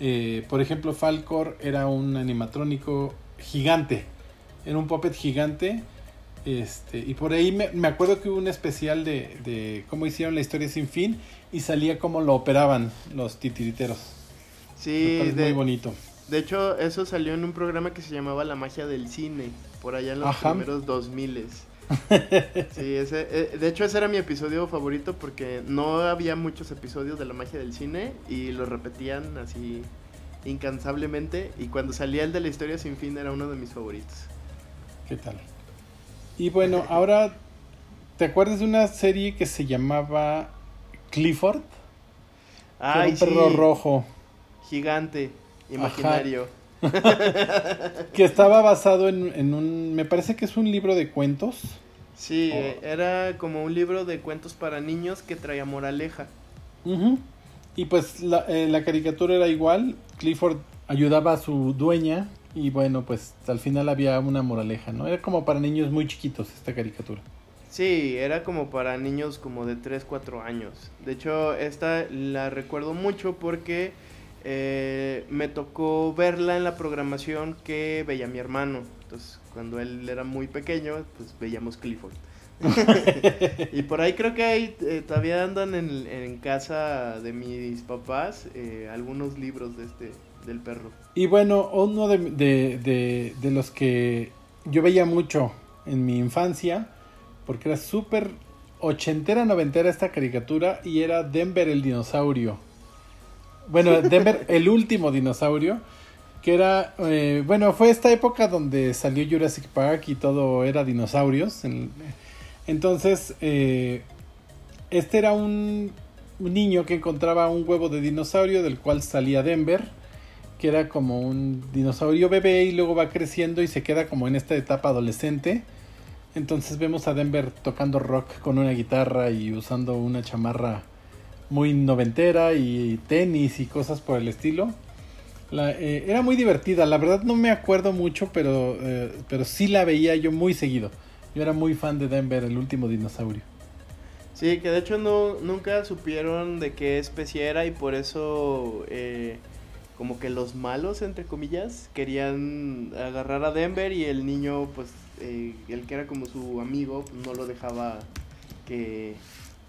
eh, por ejemplo, Falcor era un animatrónico gigante, era un puppet gigante, este, y por ahí me, me acuerdo que hubo un especial de, de cómo hicieron la historia sin fin y salía cómo lo operaban los titiriteros. Sí, parece muy de, bonito. de hecho eso salió en un programa que se llamaba La magia del cine, por allá en los Ajá. primeros 2000 [LAUGHS] Sí, ese, eh, de hecho ese era mi episodio favorito porque no había muchos episodios de La magia del cine y lo repetían así incansablemente y cuando salía el de la historia sin fin era uno de mis favoritos. ¿Qué tal? Y bueno, ahora, ¿te acuerdas de una serie que se llamaba Clifford? Que era Ay, un perro sí, rojo. gigante, imaginario. [LAUGHS] Que estaba basado en, en un. Me parece que es un libro de cuentos. Sí, Oh. era como un libro de cuentos para niños que traía moraleja. Y pues la, eh, la caricatura era igual. Clifford ayudaba a su dueña. Y bueno, pues al final había una moraleja, ¿no? Era como para niños muy chiquitos esta caricatura. Sí, era como para niños como de 3, 4 años. De hecho, esta la recuerdo mucho porque eh, me tocó verla en la programación que veía mi hermano. Entonces, cuando él era muy pequeño, pues veíamos Clifford. [LAUGHS] [LAUGHS] y por ahí creo que hay, eh, todavía andan en, en, casa de mis papás eh, algunos libros de este, del perro. Y bueno, uno de, de, de, los que yo veía mucho en mi infancia, porque era súper ochentera, noventera esta caricatura, y era Denver el dinosaurio. Bueno, [LAUGHS] Denver el último dinosaurio, que era, eh, bueno, fue esta época donde salió Jurassic Park y todo era dinosaurios. entonces, eh, este era un, un niño que encontraba un huevo de dinosaurio del cual salía Denver que era como un dinosaurio bebé y luego va creciendo y se queda como en esta etapa adolescente. Entonces vemos a Denver tocando rock con una guitarra y usando una chamarra muy noventera y tenis y cosas por el estilo. Eh, era muy divertida, la verdad no me acuerdo mucho, pero, eh, pero sí la veía yo muy seguido. Yo era muy fan de Denver, el último dinosaurio. Sí, que de hecho no, nunca supieron de qué especie era y por eso eh, como que los malos, entre comillas, querían agarrar a Denver y el niño, pues, eh, el que era como su amigo, pues, no lo dejaba que,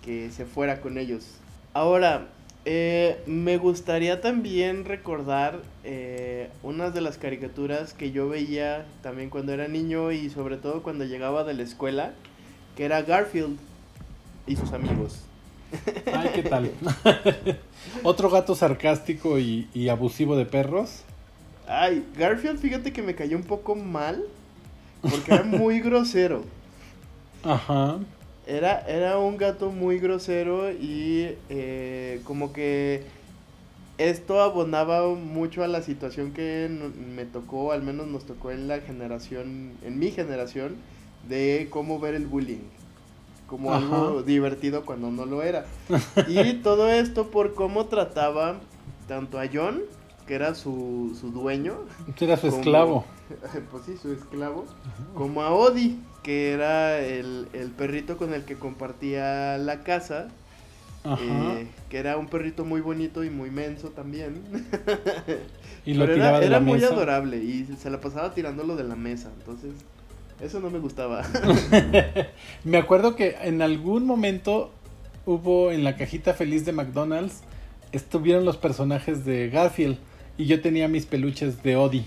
se fuera con ellos. Ahora, eh, me gustaría también recordar eh, unas de las caricaturas que yo veía también cuando era niño y sobre todo cuando llegaba de la escuela, que era Garfield y sus amigos. Ay, ¿qué tal? [LAUGHS] Otro gato sarcástico y, abusivo de perros. Ay, Garfield, fíjate que me cayó un poco mal. Porque era muy [LAUGHS] grosero. Ajá. Era, era un gato muy grosero y eh, como que esto abonaba mucho a la situación que me tocó, al menos nos tocó en la generación, en mi generación, de cómo ver el bullying como algo divertido cuando no lo era. Y todo esto por cómo trataba tanto a John, que era su, su dueño. Era su esclavo. [LAUGHS] Pues sí, su esclavo. Como a Odi, que era el, perrito con el que compartía la casa. Eh, que era un perrito muy bonito y muy menso también. [LAUGHS] Y lo tiraba era, era muy adorable y se la pasaba tirándolo de la mesa. Entonces, eso no me gustaba. [LAUGHS] me acuerdo que en algún momento hubo en la cajita feliz de McDonald's, estuvieron los personajes de Garfield y yo tenía mis peluches de Odie.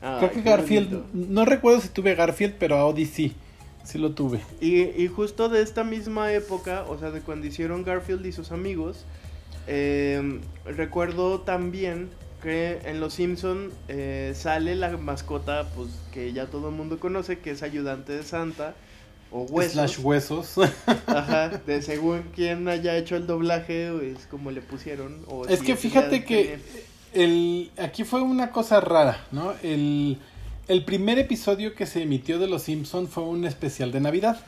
Creo que Garfield, no recuerdo si tuve Garfield, pero a Odie sí, sí lo tuve. Y, justo de esta misma época, o sea, de cuando hicieron Garfield y sus amigos, em, recuerdo también que en Los Simpson eh, sale la mascota pues que ya todo el mundo conoce que es ayudante de Santa o huesos. Slash huesos. Ajá [LAUGHS] de según quien haya hecho el doblaje es como le pusieron es que fíjate que el aquí fue una cosa rara no el el primer episodio que se emitió de Los Simpson fue un especial de Navidad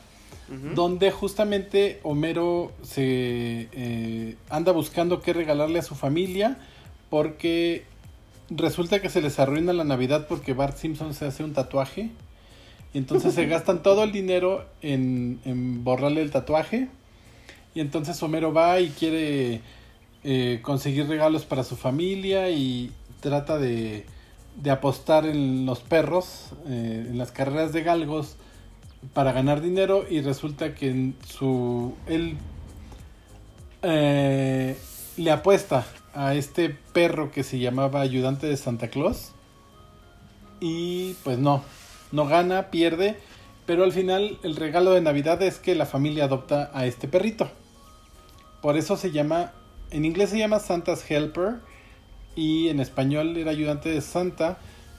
donde justamente Homero se eh, anda buscando qué regalarle a su familia porque resulta que se les arruina la Navidad porque Bart Simpson se hace un tatuaje. Y entonces se [LAUGHS] gastan todo el dinero en, borrarle el tatuaje. Y entonces Homero va y quiere eh, conseguir regalos para su familia y trata de, de apostar en los perros, eh, en las carreras de galgos, para ganar dinero. Y resulta que en su. él eh, le apuesta a este perro que se llamaba ayudante de Santa Claus. Y pues no, no gana, pierde. Pero al final el regalo de Navidad es que la familia adopta a este perrito. Por eso se llama, en inglés se llama Santa's Helper y en español era ayudante de Santa.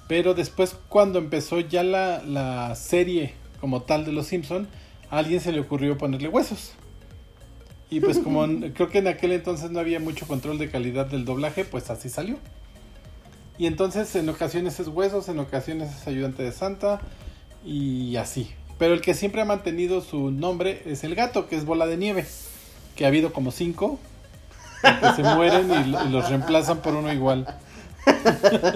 Pero después cuando empezó ya la, la serie como tal de Los Simpson, a alguien se le ocurrió ponerle huesos. Y pues como creo que en aquel entonces no había mucho control de calidad del doblaje, pues así salió. Y entonces en ocasiones es Huesos, en ocasiones es Ayudante de Santa y así. Pero el que siempre ha mantenido su nombre es el gato, que es Bola de Nieve, que ha habido como cinco, que se mueren y, los reemplazan por uno igual. [LAUGHS]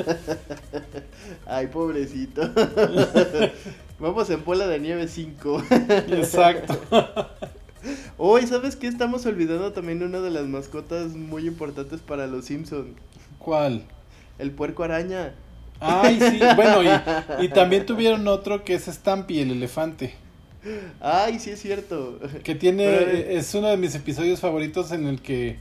Ay, pobrecito. [LAUGHS] Vamos en Bola de Nieve 5. Exacto. [LAUGHS] Hoy, ¿sabes qué? Estamos olvidando también una de las mascotas muy importantes para los Simpsons. ¿Cuál? El puerco araña. Ay, sí, [LAUGHS] bueno, y, también tuvieron otro que es Stampy, el elefante. Ay, sí es cierto. Que tiene, es uno de mis episodios favoritos en el que,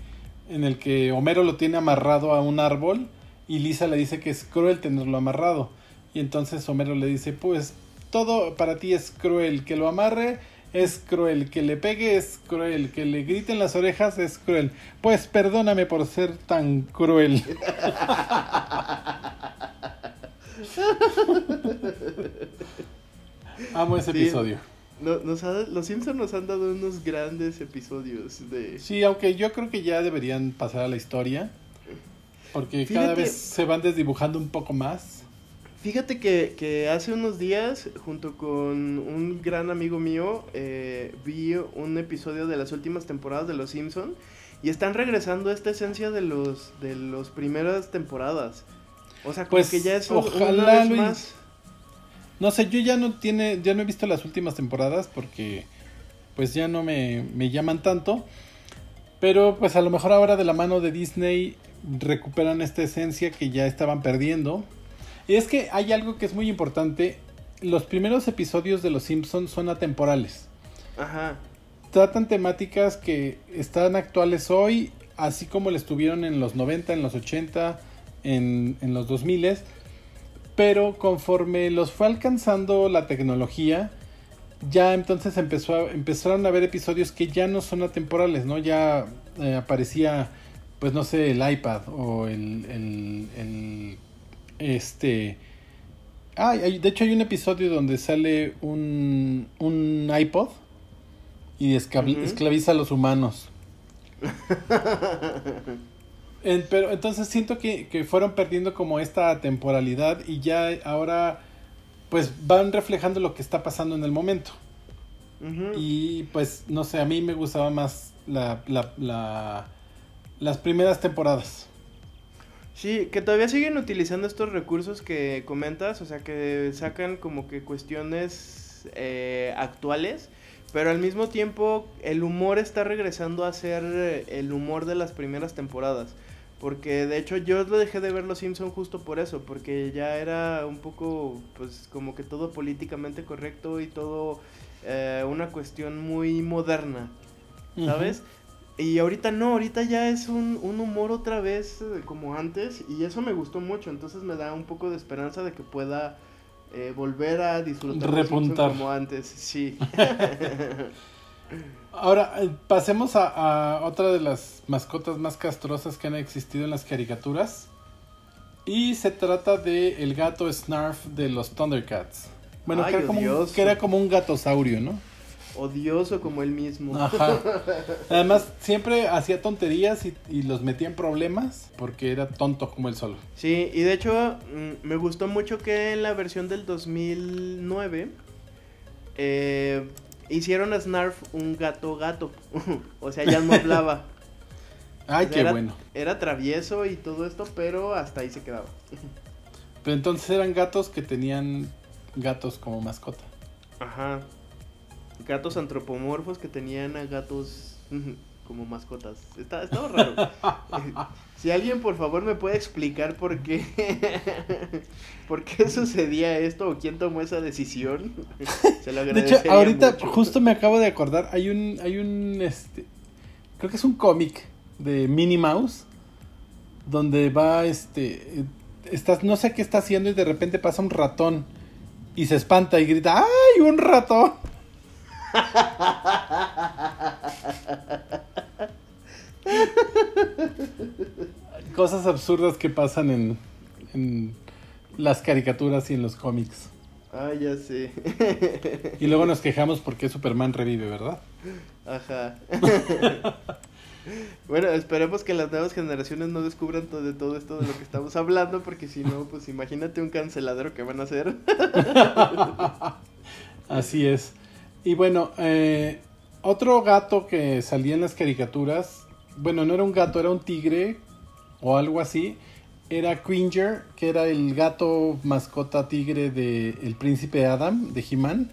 en el que Homero lo tiene amarrado a un árbol y Lisa le dice que es cruel tenerlo amarrado. Y entonces Homero le dice, pues todo para ti es cruel, que lo amarre es cruel, que le pegue es cruel, que le grite en las orejas es cruel. Pues perdóname por ser tan cruel. [LAUGHS] Amo ese episodio. los Simpsons nos han dado unos grandes episodios de... Sí, aunque yo creo que ya deberían pasar a la historia. Porque cada vez se van desdibujando un poco más. Fíjate que, hace unos días, junto con un gran amigo mío, eh, vi un episodio de las últimas temporadas de Los Simpson y están regresando a esta esencia de los de las primeras temporadas. O sea, como pues, que ya es ojalá más. No sé, yo ya no tiene, ya no he visto las últimas temporadas porque pues ya no me, me llaman tanto. Pero pues a lo mejor ahora de la mano de Disney recuperan esta esencia que ya estaban perdiendo y es que hay algo que es muy importante. Los primeros episodios de Los Simpsons son atemporales. Ajá. Tratan temáticas que están actuales hoy, así como le estuvieron en los 90, en los 80, en, en los 2000. Pero conforme los fue alcanzando la tecnología, ya entonces empezó empezaron a haber episodios que ya no son atemporales, ¿no? Ya eh, aparecía, pues no sé, el iPad o el, el este. Ah, de hecho hay un episodio donde sale un, un iPod y esclaviza a los humanos. [LAUGHS] pero entonces siento que, fueron perdiendo como esta temporalidad y ya ahora pues van reflejando lo que está pasando en el momento. Y pues no sé, a mí me gustaba más la, la, las primeras temporadas. Sí, que todavía siguen utilizando estos recursos que comentas, o sea, que sacan como que cuestiones eh, actuales, pero al mismo tiempo el humor está regresando a ser eh, el humor de las primeras temporadas. Porque de hecho yo lo dejé de ver Los Simpson justo por eso, porque ya era un poco, pues como que todo políticamente correcto y todo eh, una cuestión muy moderna, ¿sabes? Y ahorita no, ahorita ya es un, humor otra vez eh, como antes y eso me gustó mucho, entonces me da un poco de esperanza de que pueda eh, volver a disfrutar Repuntar. como antes, sí. [LAUGHS] Ahora, eh, pasemos a, otra de las mascotas más castrosas que han existido en las caricaturas. Y se trata de el gato Snarf de los Thundercats. Bueno, que, era como un, que era como un gatosaurio, ¿no? Odioso como él mismo. [LAUGHS] Además, siempre hacía tonterías y, los metía en problemas porque era tonto como él solo. Sí, y de hecho, mm, me gustó mucho que en la versión del 2009 eh, hicieron a Snarf un gato gato. [LAUGHS] o sea, ya no hablaba. [LAUGHS] Ay, qué bueno. Era travieso y todo esto, pero hasta ahí se quedaba. pero entonces eran gatos que tenían gatos como mascota. Ajá gatos antropomorfos que tenían a gatos como mascotas. Está, estaba raro. [LAUGHS] si alguien por favor me puede explicar por qué [LAUGHS] por qué sucedía esto o quién tomó esa decisión, [LAUGHS] se lo De hecho, ahorita justo me acabo de acordar, hay un hay un este creo que es un cómic de Minnie Mouse donde va este estás no sé qué está haciendo y de repente pasa un ratón y se espanta y grita, ¡ay, un ratón! Cosas absurdas que pasan en, en las caricaturas y en los cómics. Ah, ya sé. Y luego nos quejamos porque Superman revive, ¿verdad? Ajá. Bueno, esperemos que las nuevas generaciones no descubran todo, de todo esto de lo que estamos hablando, porque si no, pues imagínate un canceladero que van a hacer. Así es. Y bueno, eh, otro gato que salía en las caricaturas, bueno, no era un gato, era un tigre o algo así, era Cringer, que era el gato mascota tigre del el príncipe Adam, de He-Man,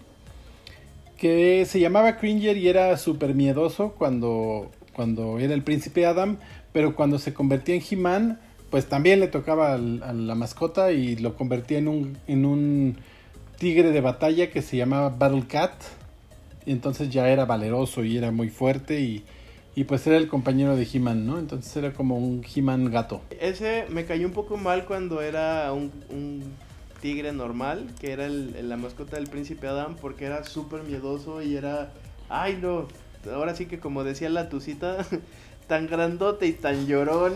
que se llamaba Cringer y era súper miedoso cuando, cuando era el príncipe Adam, pero cuando se convertía en He-Man, pues también le tocaba a la mascota y lo convertía en un, en un tigre de batalla que se llamaba Battle Cat entonces ya era valeroso y era muy fuerte y, y pues era el compañero de He-Man, ¿no? Entonces era como un He-Man gato. Ese me cayó un poco mal cuando era un, un tigre normal, que era el, la mascota del príncipe Adam, porque era súper miedoso y era... Ay, no. Ahora sí que como decía la tucita, [LAUGHS] tan grandote y tan llorón.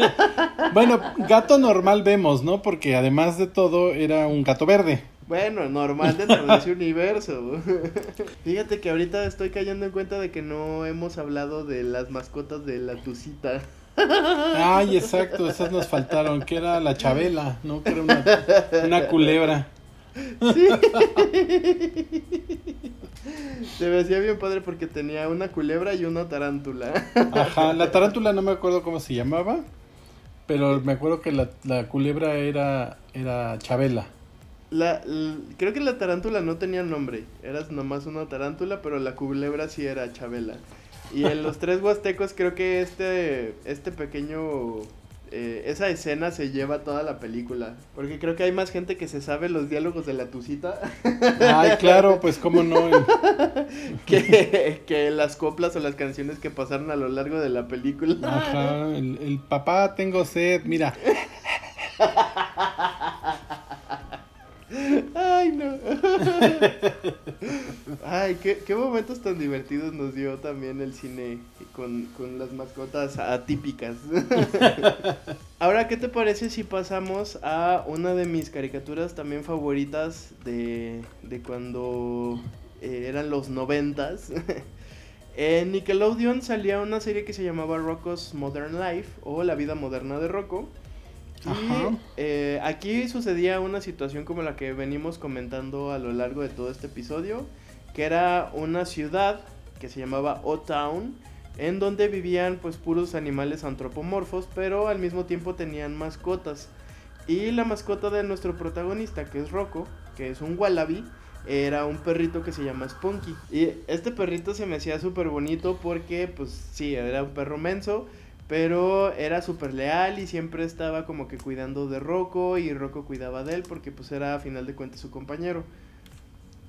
[LAUGHS] bueno, gato normal vemos, ¿no? Porque además de todo era un gato verde. Bueno, normal dentro de ese universo. [LAUGHS] Fíjate que ahorita estoy cayendo en cuenta de que no hemos hablado de las mascotas de la Tucita. [LAUGHS] Ay, exacto, esas nos faltaron, que era la Chabela, ¿no? Que era una, una culebra. Sí. [LAUGHS] Se me hacía bien padre porque tenía una culebra y una tarántula. Ajá, la tarántula no me acuerdo cómo se llamaba, pero me acuerdo que la, la culebra era, era Chabela. La, creo que la tarántula no tenía nombre, eras nomás una tarántula, pero la culebra sí era Chabela. Y en los tres huastecos creo que este, este pequeño eh, esa escena se lleva toda la película. Porque creo que hay más gente que se sabe los diálogos de la tucita. Ay, claro, pues cómo no. [LAUGHS] que, que las coplas o las canciones que pasaron a lo largo de la película. Ajá, el, el papá tengo sed, mira. [LAUGHS] Ay, no. Ay, qué, momentos tan divertidos nos dio también el cine con, las mascotas atípicas. Ahora, ¿qué te parece si pasamos a una de mis caricaturas también favoritas de, cuando eh, eran los noventas? En Nickelodeon salía una serie que se llamaba Rocco's Modern Life o La vida moderna de Rocco. Y eh, aquí sucedía una situación como la que venimos comentando a lo largo de todo este episodio, que era una ciudad que se llamaba O-Town, en donde vivían pues puros animales antropomorfos, pero al mismo tiempo tenían mascotas. Y la mascota de nuestro protagonista, que es Rocco, que es un wallaby, era un perrito que se llama Spunky. Y este perrito se me hacía súper bonito porque pues sí, era un perro menso, pero era súper leal y siempre estaba como que cuidando de Rocco y Rocco cuidaba de él porque pues era a final de cuentas su compañero.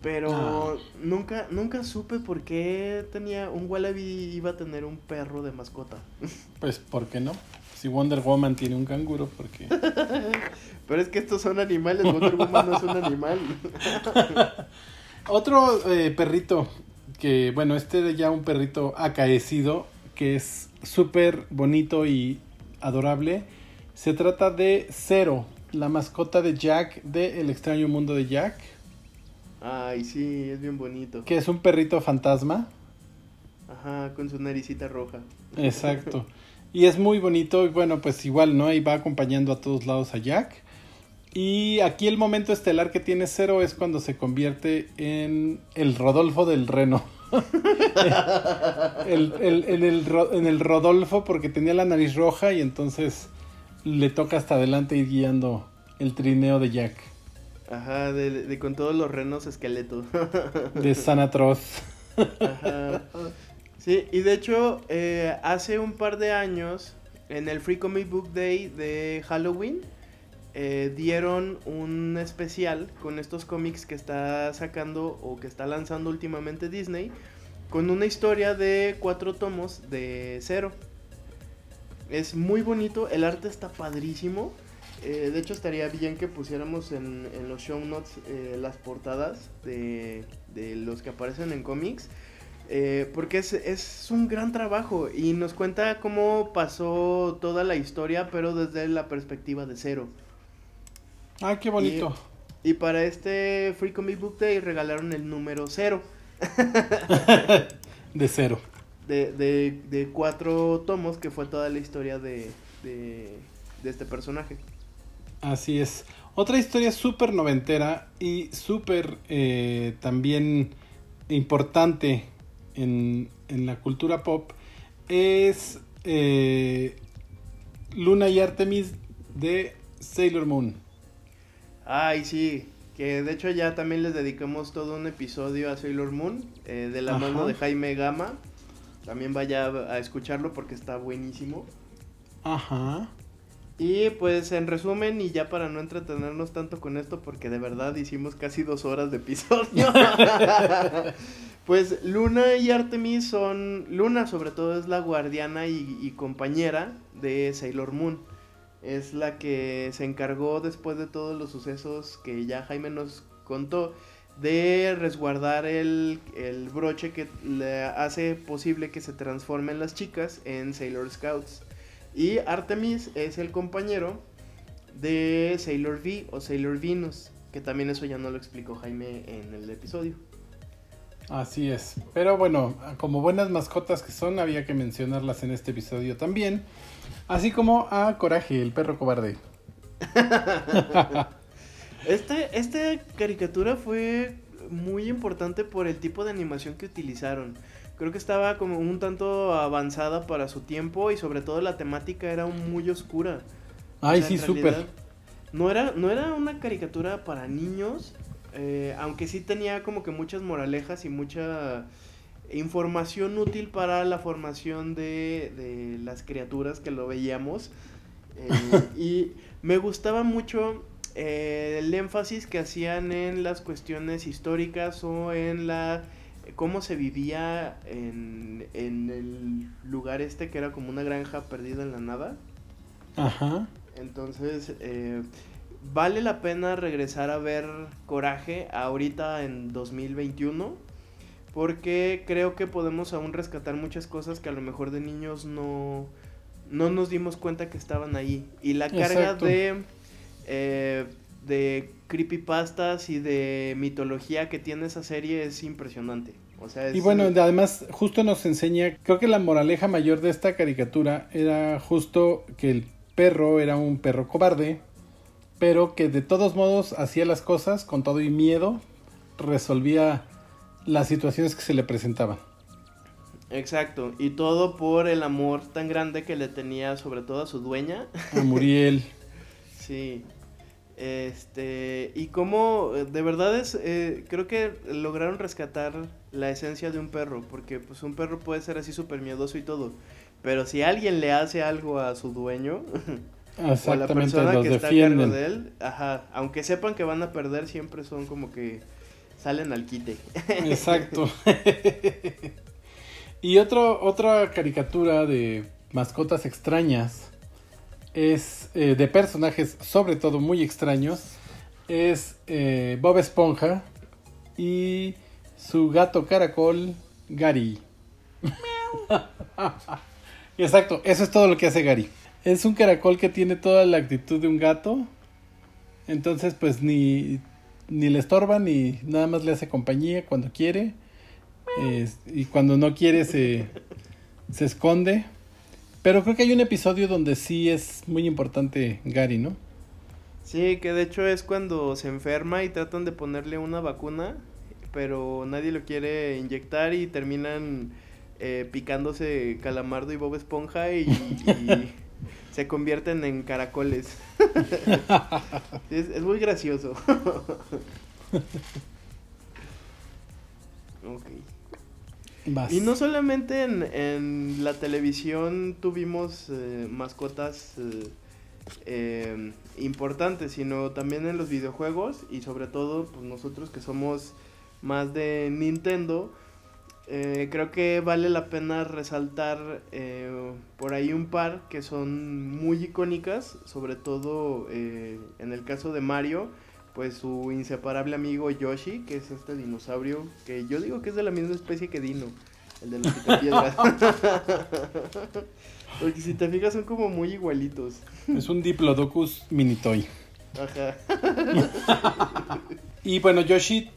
Pero ah. nunca, nunca supe por qué tenía un Wallaby iba a tener un perro de mascota. [LAUGHS] Pues, ¿por qué no? Si Wonder Woman tiene un canguro, ¿por qué? [LAUGHS] Pero es que estos son animales, Wonder Woman no es un animal. [LAUGHS] Otro eh, perrito que, bueno, este era ya un perrito acaecido, que es súper bonito y adorable. Se trata de Zero, la mascota de Jack de El extraño mundo de Jack. Ay, sí, es bien bonito. Que es un perrito fantasma. Ajá, con su naricita roja. Exacto. Y es muy bonito y bueno, pues igual, ¿no? Ahí va acompañando a todos lados a Jack. Y aquí el momento estelar que tiene Zero es cuando se convierte en el Rodolfo del Reno. [LAUGHS] el, en, el, en el Rodolfo porque tenía la nariz roja y entonces le toca hasta adelante ir guiando el trineo de Jack. Ajá, de, con todos los renos esqueletos. [LAUGHS] de Sanatros. Sí, y de hecho, eh, hace un par de años, en el Free Comic Book Day de Halloween, eh, dieron un especial con estos cómics que está sacando o que está lanzando últimamente Disney, con una historia de cuatro tomos de cero. Es muy bonito, el arte está padrísimo. Eh, de hecho, estaría bien que pusiéramos en, los show notes eh, las portadas de, los que aparecen en cómics. porque es, es, un gran trabajo y nos cuenta cómo pasó toda la historia, pero desde la perspectiva de cero. Ah, qué bonito. Y, para este Free Comic Book Day regalaron el número cero. [LAUGHS] de cero. De, de, de, cuatro tomos, que fue toda la historia de, de, este personaje. Así es. Otra historia súper noventera y súper eh, también importante en, en, la cultura pop es eh, Luna y Artemis de Sailor Moon. Ay, sí, que de hecho ya también les dedicamos todo un episodio a Sailor Moon, eh, de la mano de Jaime Gama. También vaya a escucharlo porque está buenísimo. Ajá. Y pues en resumen, y ya para no entretenernos tanto con esto, porque de verdad hicimos casi dos horas de episodio. [LAUGHS] Pues Luna y Artemis son. Luna, sobre todo, es la guardiana y, compañera de Sailor Moon. Es la que se encargó después de todos los sucesos que ya Jaime nos contó de resguardar el, el broche que le hace posible que se transformen las chicas en Sailor Scouts. Y Artemis es el compañero de Sailor V o Sailor Venus, que también eso ya no lo explicó Jaime en el episodio. Así es. Pero bueno, como buenas mascotas que son, había que mencionarlas en este episodio también. Así como a Coraje, el perro cobarde. [LAUGHS] este, esta caricatura fue muy importante por el tipo de animación que utilizaron. Creo que estaba como un tanto avanzada para su tiempo y sobre todo la temática era muy oscura. Ay, sí, súper. No era, no era una caricatura para niños, eh, aunque sí tenía como que muchas moralejas y mucha información útil para la formación de, las criaturas que lo veíamos. Eh, y me gustaba mucho eh, el énfasis que hacían en las cuestiones históricas o en la cómo se vivía en, en el lugar este que era como una granja perdida en la nada. Ajá. Entonces, vale la pena regresar a ver Coraje ahorita en 2021 porque creo que podemos aún rescatar muchas cosas que a lo mejor de niños no, no nos dimos cuenta que estaban ahí. Y la carga de, eh, de creepypastas y de mitología que tiene esa serie es impresionante. O sea, Y bueno, además justo nos enseña, creo que la moraleja mayor de esta caricatura era justo que el perro era un perro cobarde pero que de todos modos hacía las cosas con todo y miedo, resolvía las situaciones que se le presentaban. Exacto, y todo por el amor tan grande que le tenía sobre todo a su dueña. A Muriel. [LAUGHS] sí. Este, y como de verdad es, eh, creo que lograron rescatar la esencia de un perro, porque pues un perro puede ser así súper miedoso y todo, pero si alguien le hace algo a su dueño, [LAUGHS] o la persona que está a cargo de él, ajá, aunque sepan que van a perder, siempre son como que salen al quite. Exacto. [LAUGHS] y otro, otra caricatura de mascotas extrañas es eh, de personajes sobre todo muy extraños es eh, Bob Esponja y su gato caracol Gary. [LAUGHS] Exacto, eso es todo lo que hace Gary. Es un caracol que tiene toda la actitud de un gato. Entonces, pues ni, ni le estorba ni nada más le hace compañía cuando quiere. y cuando no quiere se, se esconde. Pero creo que hay un episodio donde sí es muy importante Gary, ¿no? Sí, que de hecho es cuando se enferma y tratan de ponerle una vacuna, pero nadie lo quiere inyectar y terminan eh, picándose Calamardo y Bob Esponja y [LAUGHS] se convierten en caracoles. [LAUGHS] es, muy gracioso. ok. Y no solamente en, la televisión tuvimos eh, mascotas eh, eh, importantes, sino también en los videojuegos y sobre todo pues nosotros que somos más de Nintendo, eh, creo que vale la pena resaltar eh, por ahí un par que son muy icónicas, sobre todo eh, en el caso de Mario, pues su inseparable amigo Yoshi, que es este dinosaurio que yo digo que es de la misma especie que Dino, el de los piedras. [LAUGHS] Porque si te fijas son como muy igualitos. Es un Diplodocus Minitoy. Ajá. [LAUGHS] y bueno, Yoshi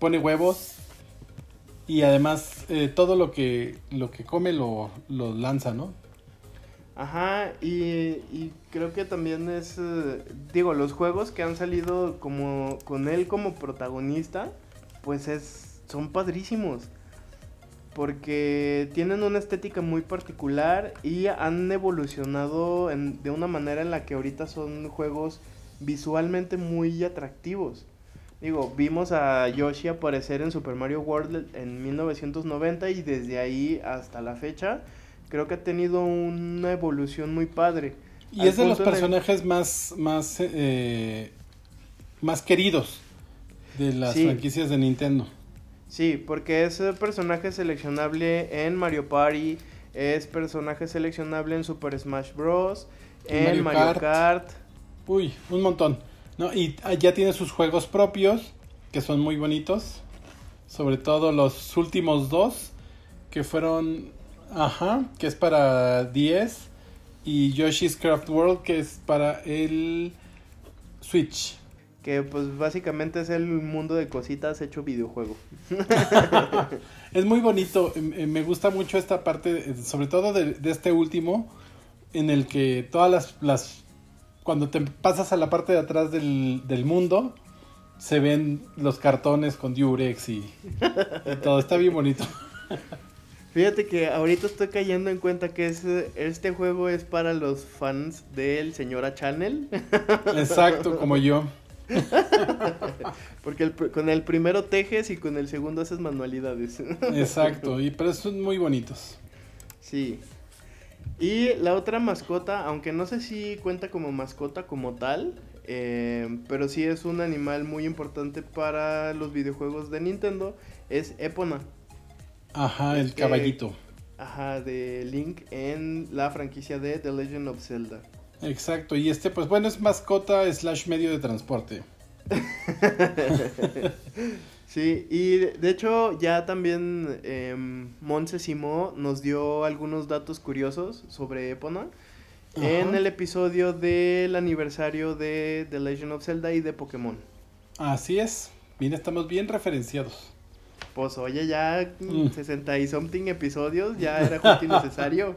pone huevos y además eh, todo lo que, lo que come lo, lo lanza, ¿no? Ajá, y, creo que también es, eh, digo, los juegos que han salido como con él como protagonista, pues es, son padrísimos. Porque tienen una estética muy particular y han evolucionado de una manera en la que ahorita son juegos visualmente muy atractivos. Digo, vimos a Yoshi aparecer en Super Mario World en 1990 y desde ahí hasta la fecha creo que ha tenido una evolución muy padre. Y es de los personajes más, más, eh, más queridos de las franquicias de Nintendo. Sí, porque es eh, personaje seleccionable en Mario Party, es personaje seleccionable en Super Smash Bros. En Mario, Kart. Uy, un montón. ¿No? Y ah, ya tiene sus juegos propios, que son muy bonitos. Sobre todo los últimos dos, que fueron... Ajá, que es para 10. Y Yoshi's Craft World, que es para el Switch. Que pues básicamente es el mundo de cositas hecho videojuego. [LAUGHS] es muy bonito, em, em, me gusta mucho esta parte, sobre todo de, de este último, en el que todas las, las cuando te pasas a la parte de atrás del, mundo, se ven los cartones con Durex y, todo. Está bien bonito. [LAUGHS] Fíjate que ahorita estoy cayendo en cuenta que este juego es para los fans del Señora Channel. [LAUGHS] Exacto, como yo. [LAUGHS] Porque con el primero tejes y con el segundo haces manualidades. Exacto, y pero son muy bonitos. Sí. Y la otra mascota, aunque no sé si cuenta como mascota como tal, eh, pero sí es un animal muy importante para los videojuegos de Nintendo, es Epona. Ajá, el caballito. Ajá, de Link en la franquicia de The Legend of Zelda. Exacto, y este pues bueno es mascota slash medio de transporte. [LAUGHS] Sí, y de hecho ya también eh, Monse Simó nos dio algunos datos curiosos sobre Epona en el episodio del aniversario de The Legend of Zelda y de Pokémon. Así es, bien, estamos bien referenciados. Pues oye, ya 60 mm. y something episodios, ya era justo innecesario.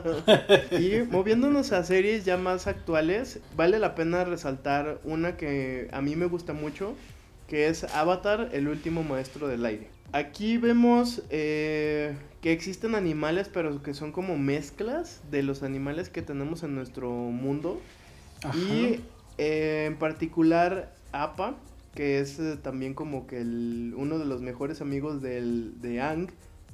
[LAUGHS] y moviéndonos a series ya más actuales, vale la pena resaltar una que a mí me gusta mucho, que es Avatar, el último maestro del aire. Aquí vemos eh, que existen animales, pero que son como mezclas de los animales que tenemos en nuestro mundo. Y eh, en particular Appa, que es eh, también como que uno de los mejores amigos del, de Ang,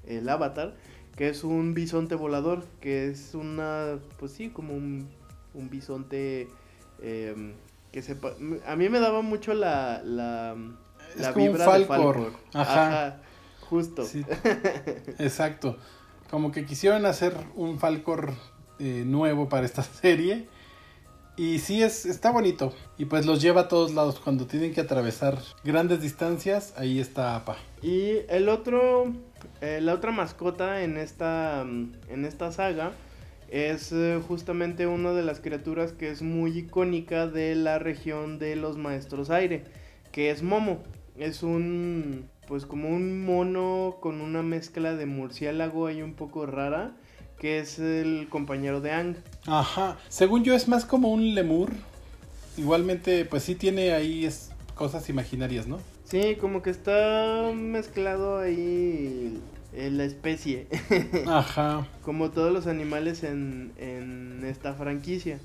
el avatar, que es un bisonte volador, que es una, pues sí, como un, un bisonte em, que sepa. A mí me daba mucho la, la, la vibra de Falcor. Ajá. Justo. [LAUGHS] Exacto. Como que quisieron hacer un Falcor eh, nuevo para esta [LAUGHS] serie. Y sí, es, está bonito. Y pues los lleva a todos lados. Cuando tienen que atravesar grandes distancias, ahí está APA. Y el otro, eh, la otra mascota en esta, en esta saga es eh, justamente una de las criaturas que es muy icónica de la región de los maestros aire, que es Momo. Es un, pues como un mono con una mezcla de murciélago ahí un poco rara, que es el compañero de Ang. Ajá, según yo es más como un lemur. Igualmente, pues sí tiene ahí es, cosas imaginarias, ¿no? Sí, como que está mezclado ahí la especie. [LAUGHS] Ajá. Como todos los animales en, en esta franquicia.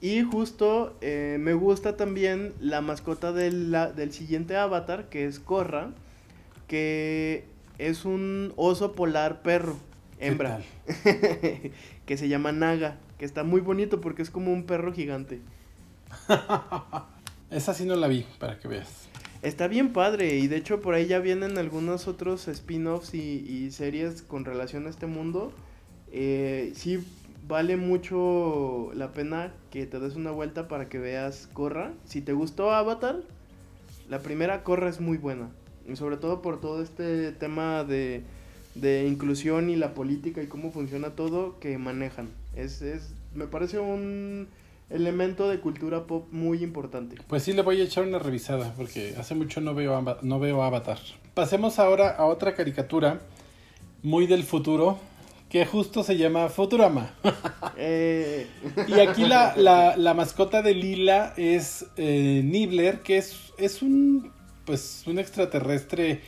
Y justo eh, me gusta también la mascota del, del siguiente avatar, que es Korra, que es un oso polar perro, hembra, [LAUGHS] que se llama Naga, que está muy bonito porque es como un perro gigante. [LAUGHS] Esa sí no la vi, para que veas. Está bien padre y de hecho por ahí ya vienen algunos otros spin-offs y, series con relación a este mundo. Eh, sí vale mucho la pena que te des una vuelta para que veas Corra. Si te gustó Avatar, la primera Corra es muy buena. Y sobre todo por todo este tema de, de inclusión y la política y cómo funciona todo que manejan. Es, es, me parece un elemento de cultura pop muy importante. Pues sí, le voy a echar una revisada porque hace mucho no veo, no veo Avatar. Pasemos ahora a otra caricatura muy del futuro que justo se llama Futurama. [LAUGHS] Eh. Y aquí la, la, mascota de Lila es eh, Nibbler, que es, es un, pues, un extraterrestre,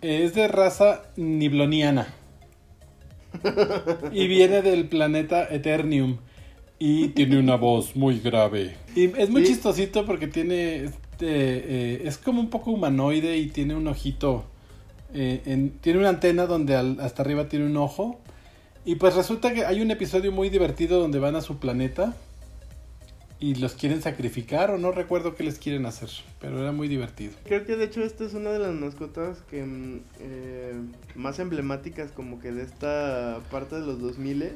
es de raza nibloniana. [LAUGHS] Y viene del planeta Eternium y tiene una voz muy grave. Y es muy chistosito porque tiene, este, eh, es como un poco humanoide y tiene un ojito, eh, tiene una antena donde hasta arriba tiene un ojo. Y pues resulta que hay un episodio muy divertido donde van a su planeta y los quieren sacrificar o no recuerdo qué les quieren hacer, pero era muy divertido. Creo que de hecho esta es una de las mascotas que mm, eh, más emblemáticas como que de esta parte de los 2000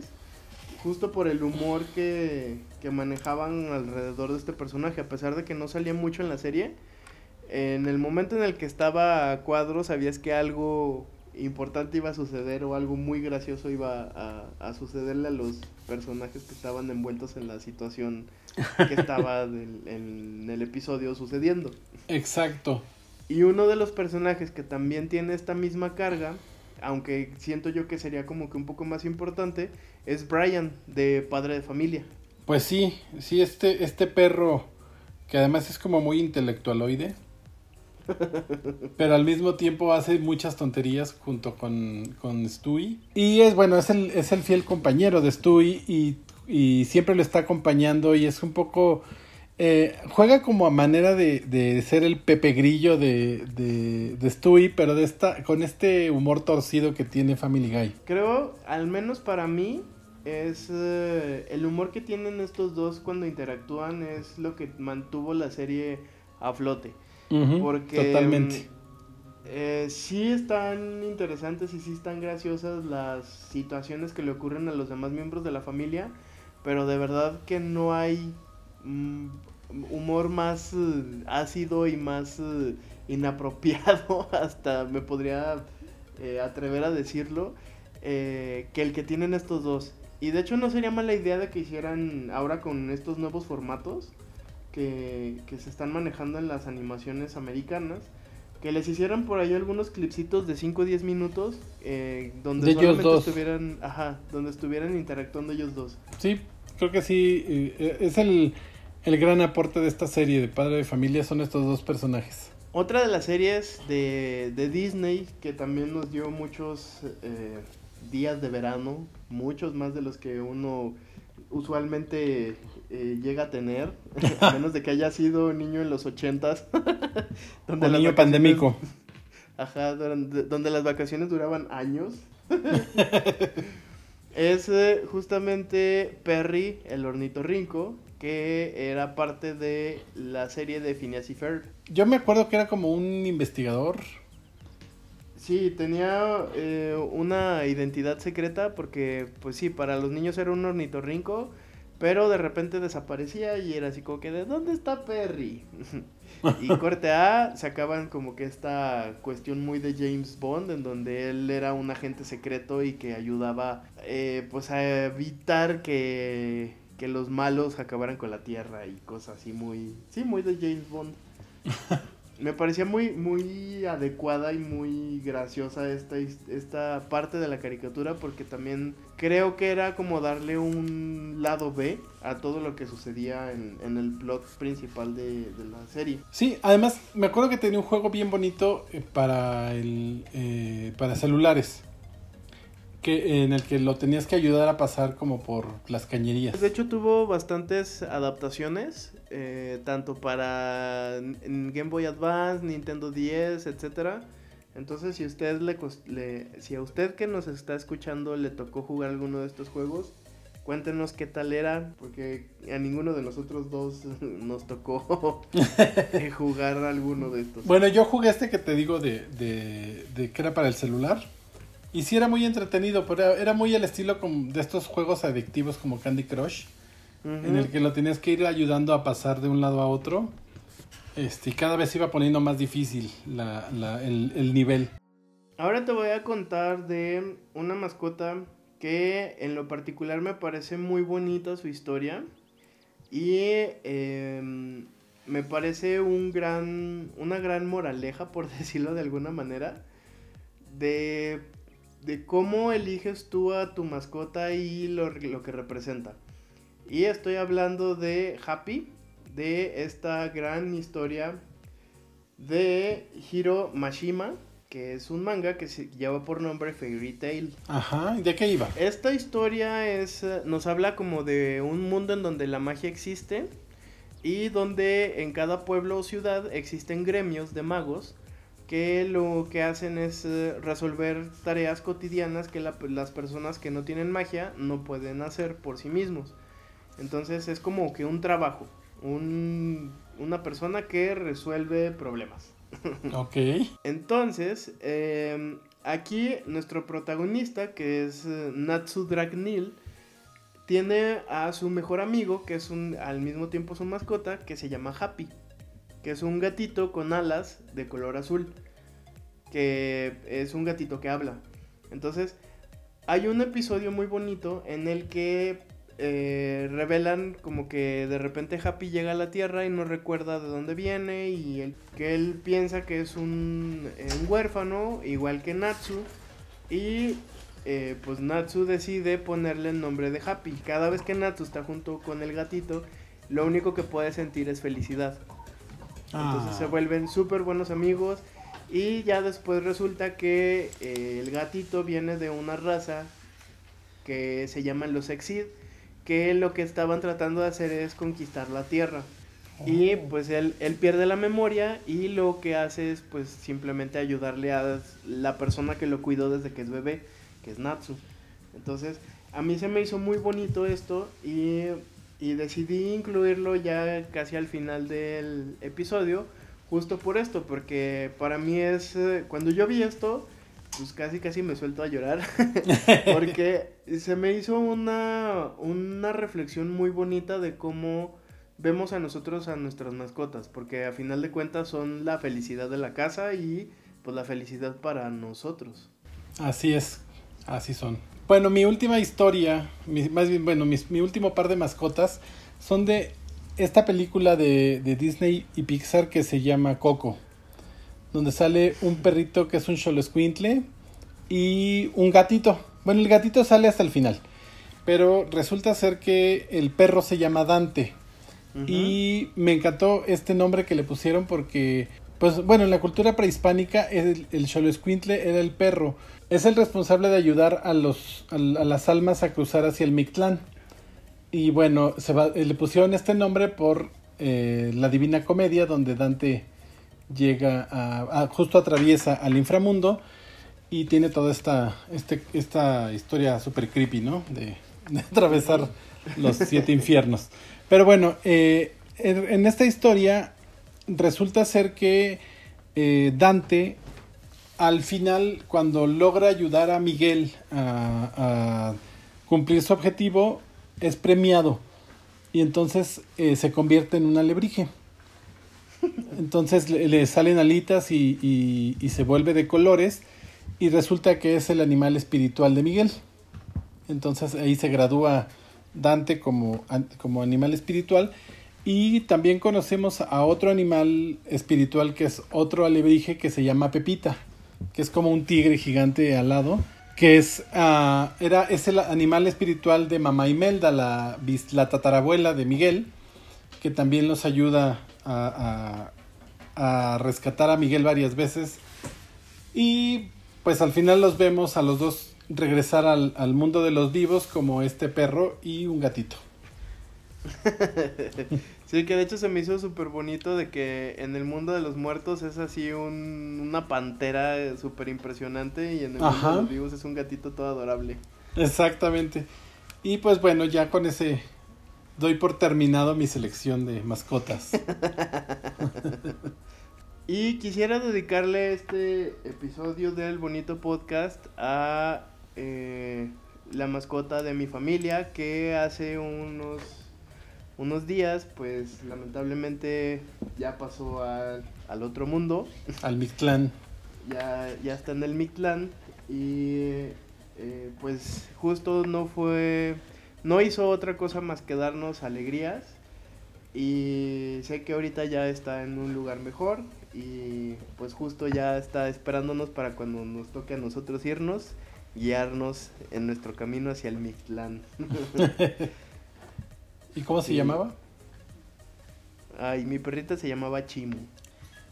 justo por el humor que, que manejaban alrededor de este personaje, a pesar de que no salía mucho en la serie. En el momento en el que estaba a cuadro sabías que algo importante iba a suceder o algo muy gracioso iba a, sucederle a los personajes que estaban envueltos en la situación que estaba [LAUGHS] en el episodio sucediendo. Exacto. Y uno de los personajes que también tiene esta misma carga, aunque siento yo que sería como que un poco más importante, es Brian, de Padre de Familia. Pues sí, sí, este, este perro, que además es como muy intelectualoide, [LAUGHS] pero al mismo tiempo hace muchas tonterías junto con, con Stewie. Y es bueno, es el, es el fiel compañero de Stewie y, y siempre lo está acompañando y es un poco... Eh, juega como a manera de, de ser el Pepe Grillo de, de, de, Stewie, pero de esta, con este humor torcido que tiene Family Guy. Creo, al menos para mí, es eh, el humor que tienen estos dos cuando interactúan es lo que mantuvo la serie a flote porque totalmente. Eh, sí están interesantes y sí están graciosas las situaciones que le ocurren a los demás miembros de la familia, pero de verdad que no hay mm, humor más eh, ácido y más eh, inapropiado, [LAUGHS] hasta me podría atrever a decirlo, que el que tienen estos dos. Y de hecho no sería mala idea de que hicieran ahora con estos nuevos formatos que, se están manejando en las animaciones americanas. Que les hicieran por ahí algunos clipsitos de 5 o 10 minutos eh, donde solamente estuvieran, ajá, donde estuvieran interactuando ellos dos. Sí, creo que sí, eh, es el, el gran aporte de esta serie de Padre de Familia son estos dos personajes. Otra de las series de, de Disney que también nos dio muchos eh, días de verano, muchos más de los que uno usualmente eh, llega a tener, [LAUGHS] a menos de que haya sido niño en los ochentas. [LAUGHS] donde niño pandémico. [LAUGHS] Ajá, donde, las vacaciones duraban años. es eh, justamente Perry, el ornitorrinco, que era parte de la serie de Phineas y Ferb. Yo me acuerdo que era como un investigador. Sí, tenía eh, una identidad secreta porque, pues sí, para los niños era un ornitorrinco, pero de repente desaparecía y era así como que, ¿de dónde está Perry? [LAUGHS] y corte A sacaban como que esta cuestión muy de James Bond, en donde él era un agente secreto y que ayudaba eh, pues a evitar que, que los malos acabaran con la Tierra y cosas así muy, sí, muy de James Bond. [LAUGHS] me parecía muy, muy adecuada y muy graciosa esta, esta parte de la caricatura porque también creo que era como darle un lado B a todo lo que sucedía en, el plot principal de, la serie. Sí, además me acuerdo que tenía un juego bien bonito eh, para, el, eh, para celulares que en el que lo tenías que ayudar a pasar como por las cañerías. De hecho tuvo bastantes adaptaciones, eh, tanto para Game Boy Advance, Nintendo 10, etcétera. Entonces, si usted le, si a usted que nos está escuchando le tocó jugar alguno de estos juegos, cuéntenos qué tal era, porque a ninguno de nosotros dos [LAUGHS] nos tocó [LAUGHS] jugar alguno de estos. Bueno, yo jugué este que te digo de, de, de que era para el celular. Y sí era muy entretenido, pero era muy el estilo de estos juegos adictivos como Candy Crush, en el que lo tenías que ir ayudando a pasar de un lado a otro. Este, y cada vez iba poniendo más difícil el, el nivel. Ahora te voy a contar de una mascota que en lo particular me parece muy bonita su historia. Y em, me parece un gran, una gran moraleja, por [LAUGHS] decirlo de alguna manera, de de cómo eliges tú a tu mascota y lo, que representa. Y estoy hablando de Happy, de esta gran historia de Hiro Mashima, que es un manga que se lleva por nombre Fairy Tail. Ajá, ¿de qué iba? Esta historia es eh, nos habla como de un mundo en donde la magia existe y donde en cada pueblo o ciudad existen gremios de magos que lo que hacen es eh, resolver tareas cotidianas que las personas que no tienen magia no pueden hacer por sí mismos. Entonces es como que un trabajo, un, una persona que resuelve problemas. [LAUGHS] Ok. Entonces, eh, aquí nuestro protagonista, que es eh, Natsu Dragnil, tiene a su mejor amigo, que es un, al mismo tiempo su mascota, que se llama Happy, que es un gatito con alas de color azul, que es un gatito que habla. Entonces, hay un episodio muy bonito en el que eh, revelan como que de repente Happy llega a la Tierra y no recuerda de dónde viene y él, que él piensa que es un, eh, un huérfano, igual que Natsu, y eh, pues Natsu decide ponerle el nombre de Happy. Cada vez que Natsu está junto con el gatito, lo único que puede sentir es felicidad. Entonces Ah. se vuelven súper buenos amigos y ya después resulta que eh, el gatito viene de una raza que se llaman los Exid, que lo que estaban tratando de hacer es conquistar la Tierra. Y Oh. pues él, él pierde la memoria y lo que hace es pues simplemente ayudarle a la persona que lo cuidó desde que es bebé, que es Natsu. Entonces a mí se me hizo muy bonito esto y, y decidí incluirlo ya casi al final del episodio, justo por esto, porque para mí es, eh, cuando yo vi esto, pues casi casi me suelto a llorar, [LAUGHS] porque se me hizo una, una reflexión muy bonita de cómo vemos a nosotros a nuestras mascotas, porque a final de cuentas son la felicidad de la casa y pues la felicidad para nosotros. Así es, así son. Bueno, mi última historia, mi- más bien, bueno, mi último par de mascotas son de esta película de, de Disney y Pixar que se llama Coco, donde sale un perrito que es un Xoloscuintle y un gatito. Bueno, el gatito sale hasta el final, pero resulta ser que el perro se llama Dante. Y me encantó este nombre que le pusieron porque, pues bueno, en la cultura prehispánica el, el era el perro. Es el responsable de ayudar a, los, a, a las almas a cruzar hacia el Mictlán. Y bueno, se eh, le pusieron este nombre por eh, la Divina Comedia, donde Dante llega a, justo atraviesa al inframundo y tiene toda esta, este, esta historia super creepy, ¿no? De, de atravesar los siete infiernos. Pero bueno, eh, en, esta historia resulta ser que Dante, al final, cuando logra ayudar a Miguel a cumplir su objetivo, es premiado. Y entonces eh, se convierte en un alebrije. Entonces le, le salen alitas y, y- y se vuelve de colores. Y resulta que es el animal espiritual de Miguel. Entonces ahí se gradúa Dante como, como animal espiritual. Y también conocemos a otro animal espiritual que es otro alebrije que se llama Pepita, que es como un tigre gigante alado, que es, ah, era, es el animal espiritual de Mamá Imelda, la, la tatarabuela de Miguel, que también los ayuda a, a- a rescatar a Miguel varias veces. Y pues al final los vemos a los dos regresar al, al mundo de los vivos como este perro y un gatito. [LAUGHS] Sí, que de hecho se me hizo súper bonito de que en el mundo de los muertos es así un- una pantera eh, súper impresionante y en el mundo de los vivos es un gatito todo adorable. Exactamente. Y pues bueno, ya con ese doy por terminado mi selección de mascotas. [LAUGHS] Y quisiera dedicarle este episodio del bonito podcast a eh, la mascota de mi familia que hace unos, unos días pues lamentablemente ya pasó al, al otro mundo. Al Mictlán. [LAUGHS] ya, ya está en el Mictlán y eh, pues justo no fue, no hizo otra cosa más que darnos alegrías y sé que ahorita ya está en un lugar mejor y pues justo ya está esperándonos para cuando nos toque a nosotros irnos, guiarnos en nuestro camino hacia el Mictlán. [LAUGHS] [LAUGHS] ¿Y cómo se llamaba? Ay, mi perrita se llamaba Chimu.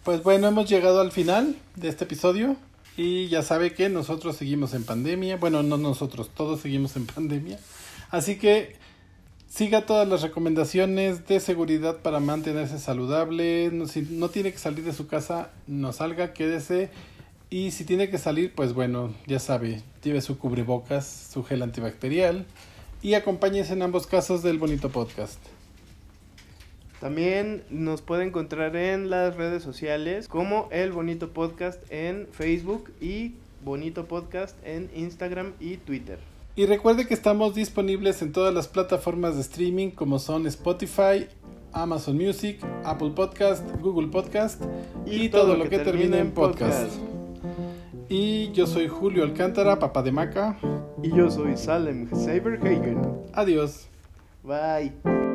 Pues bueno, hemos llegado al final de este episodio. Y ya sabe que nosotros seguimos en pandemia. Bueno, no nosotros, todos seguimos en pandemia. Así que siga todas las recomendaciones de seguridad para mantenerse saludable. No, si no tiene que salir de su casa, no salga, quédese. Y si tiene que salir, pues bueno, ya sabe, lleve su cubrebocas, su gel antibacterial. Y acompáñense en ambos casos del bonito podcast. También nos puede encontrar en las redes sociales como El Bonito Podcast en Facebook y Bonito Podcast en Instagram y Twitter. Y recuerde que estamos disponibles en todas las plataformas de streaming como son Spotify, Amazon Music, Apple Podcast, Google Podcast y, todo, lo que, termine en podcast. Y yo soy Julio Alcántara, papá de Maca. Y yo soy Salem Saberhagen. Adiós. Bye.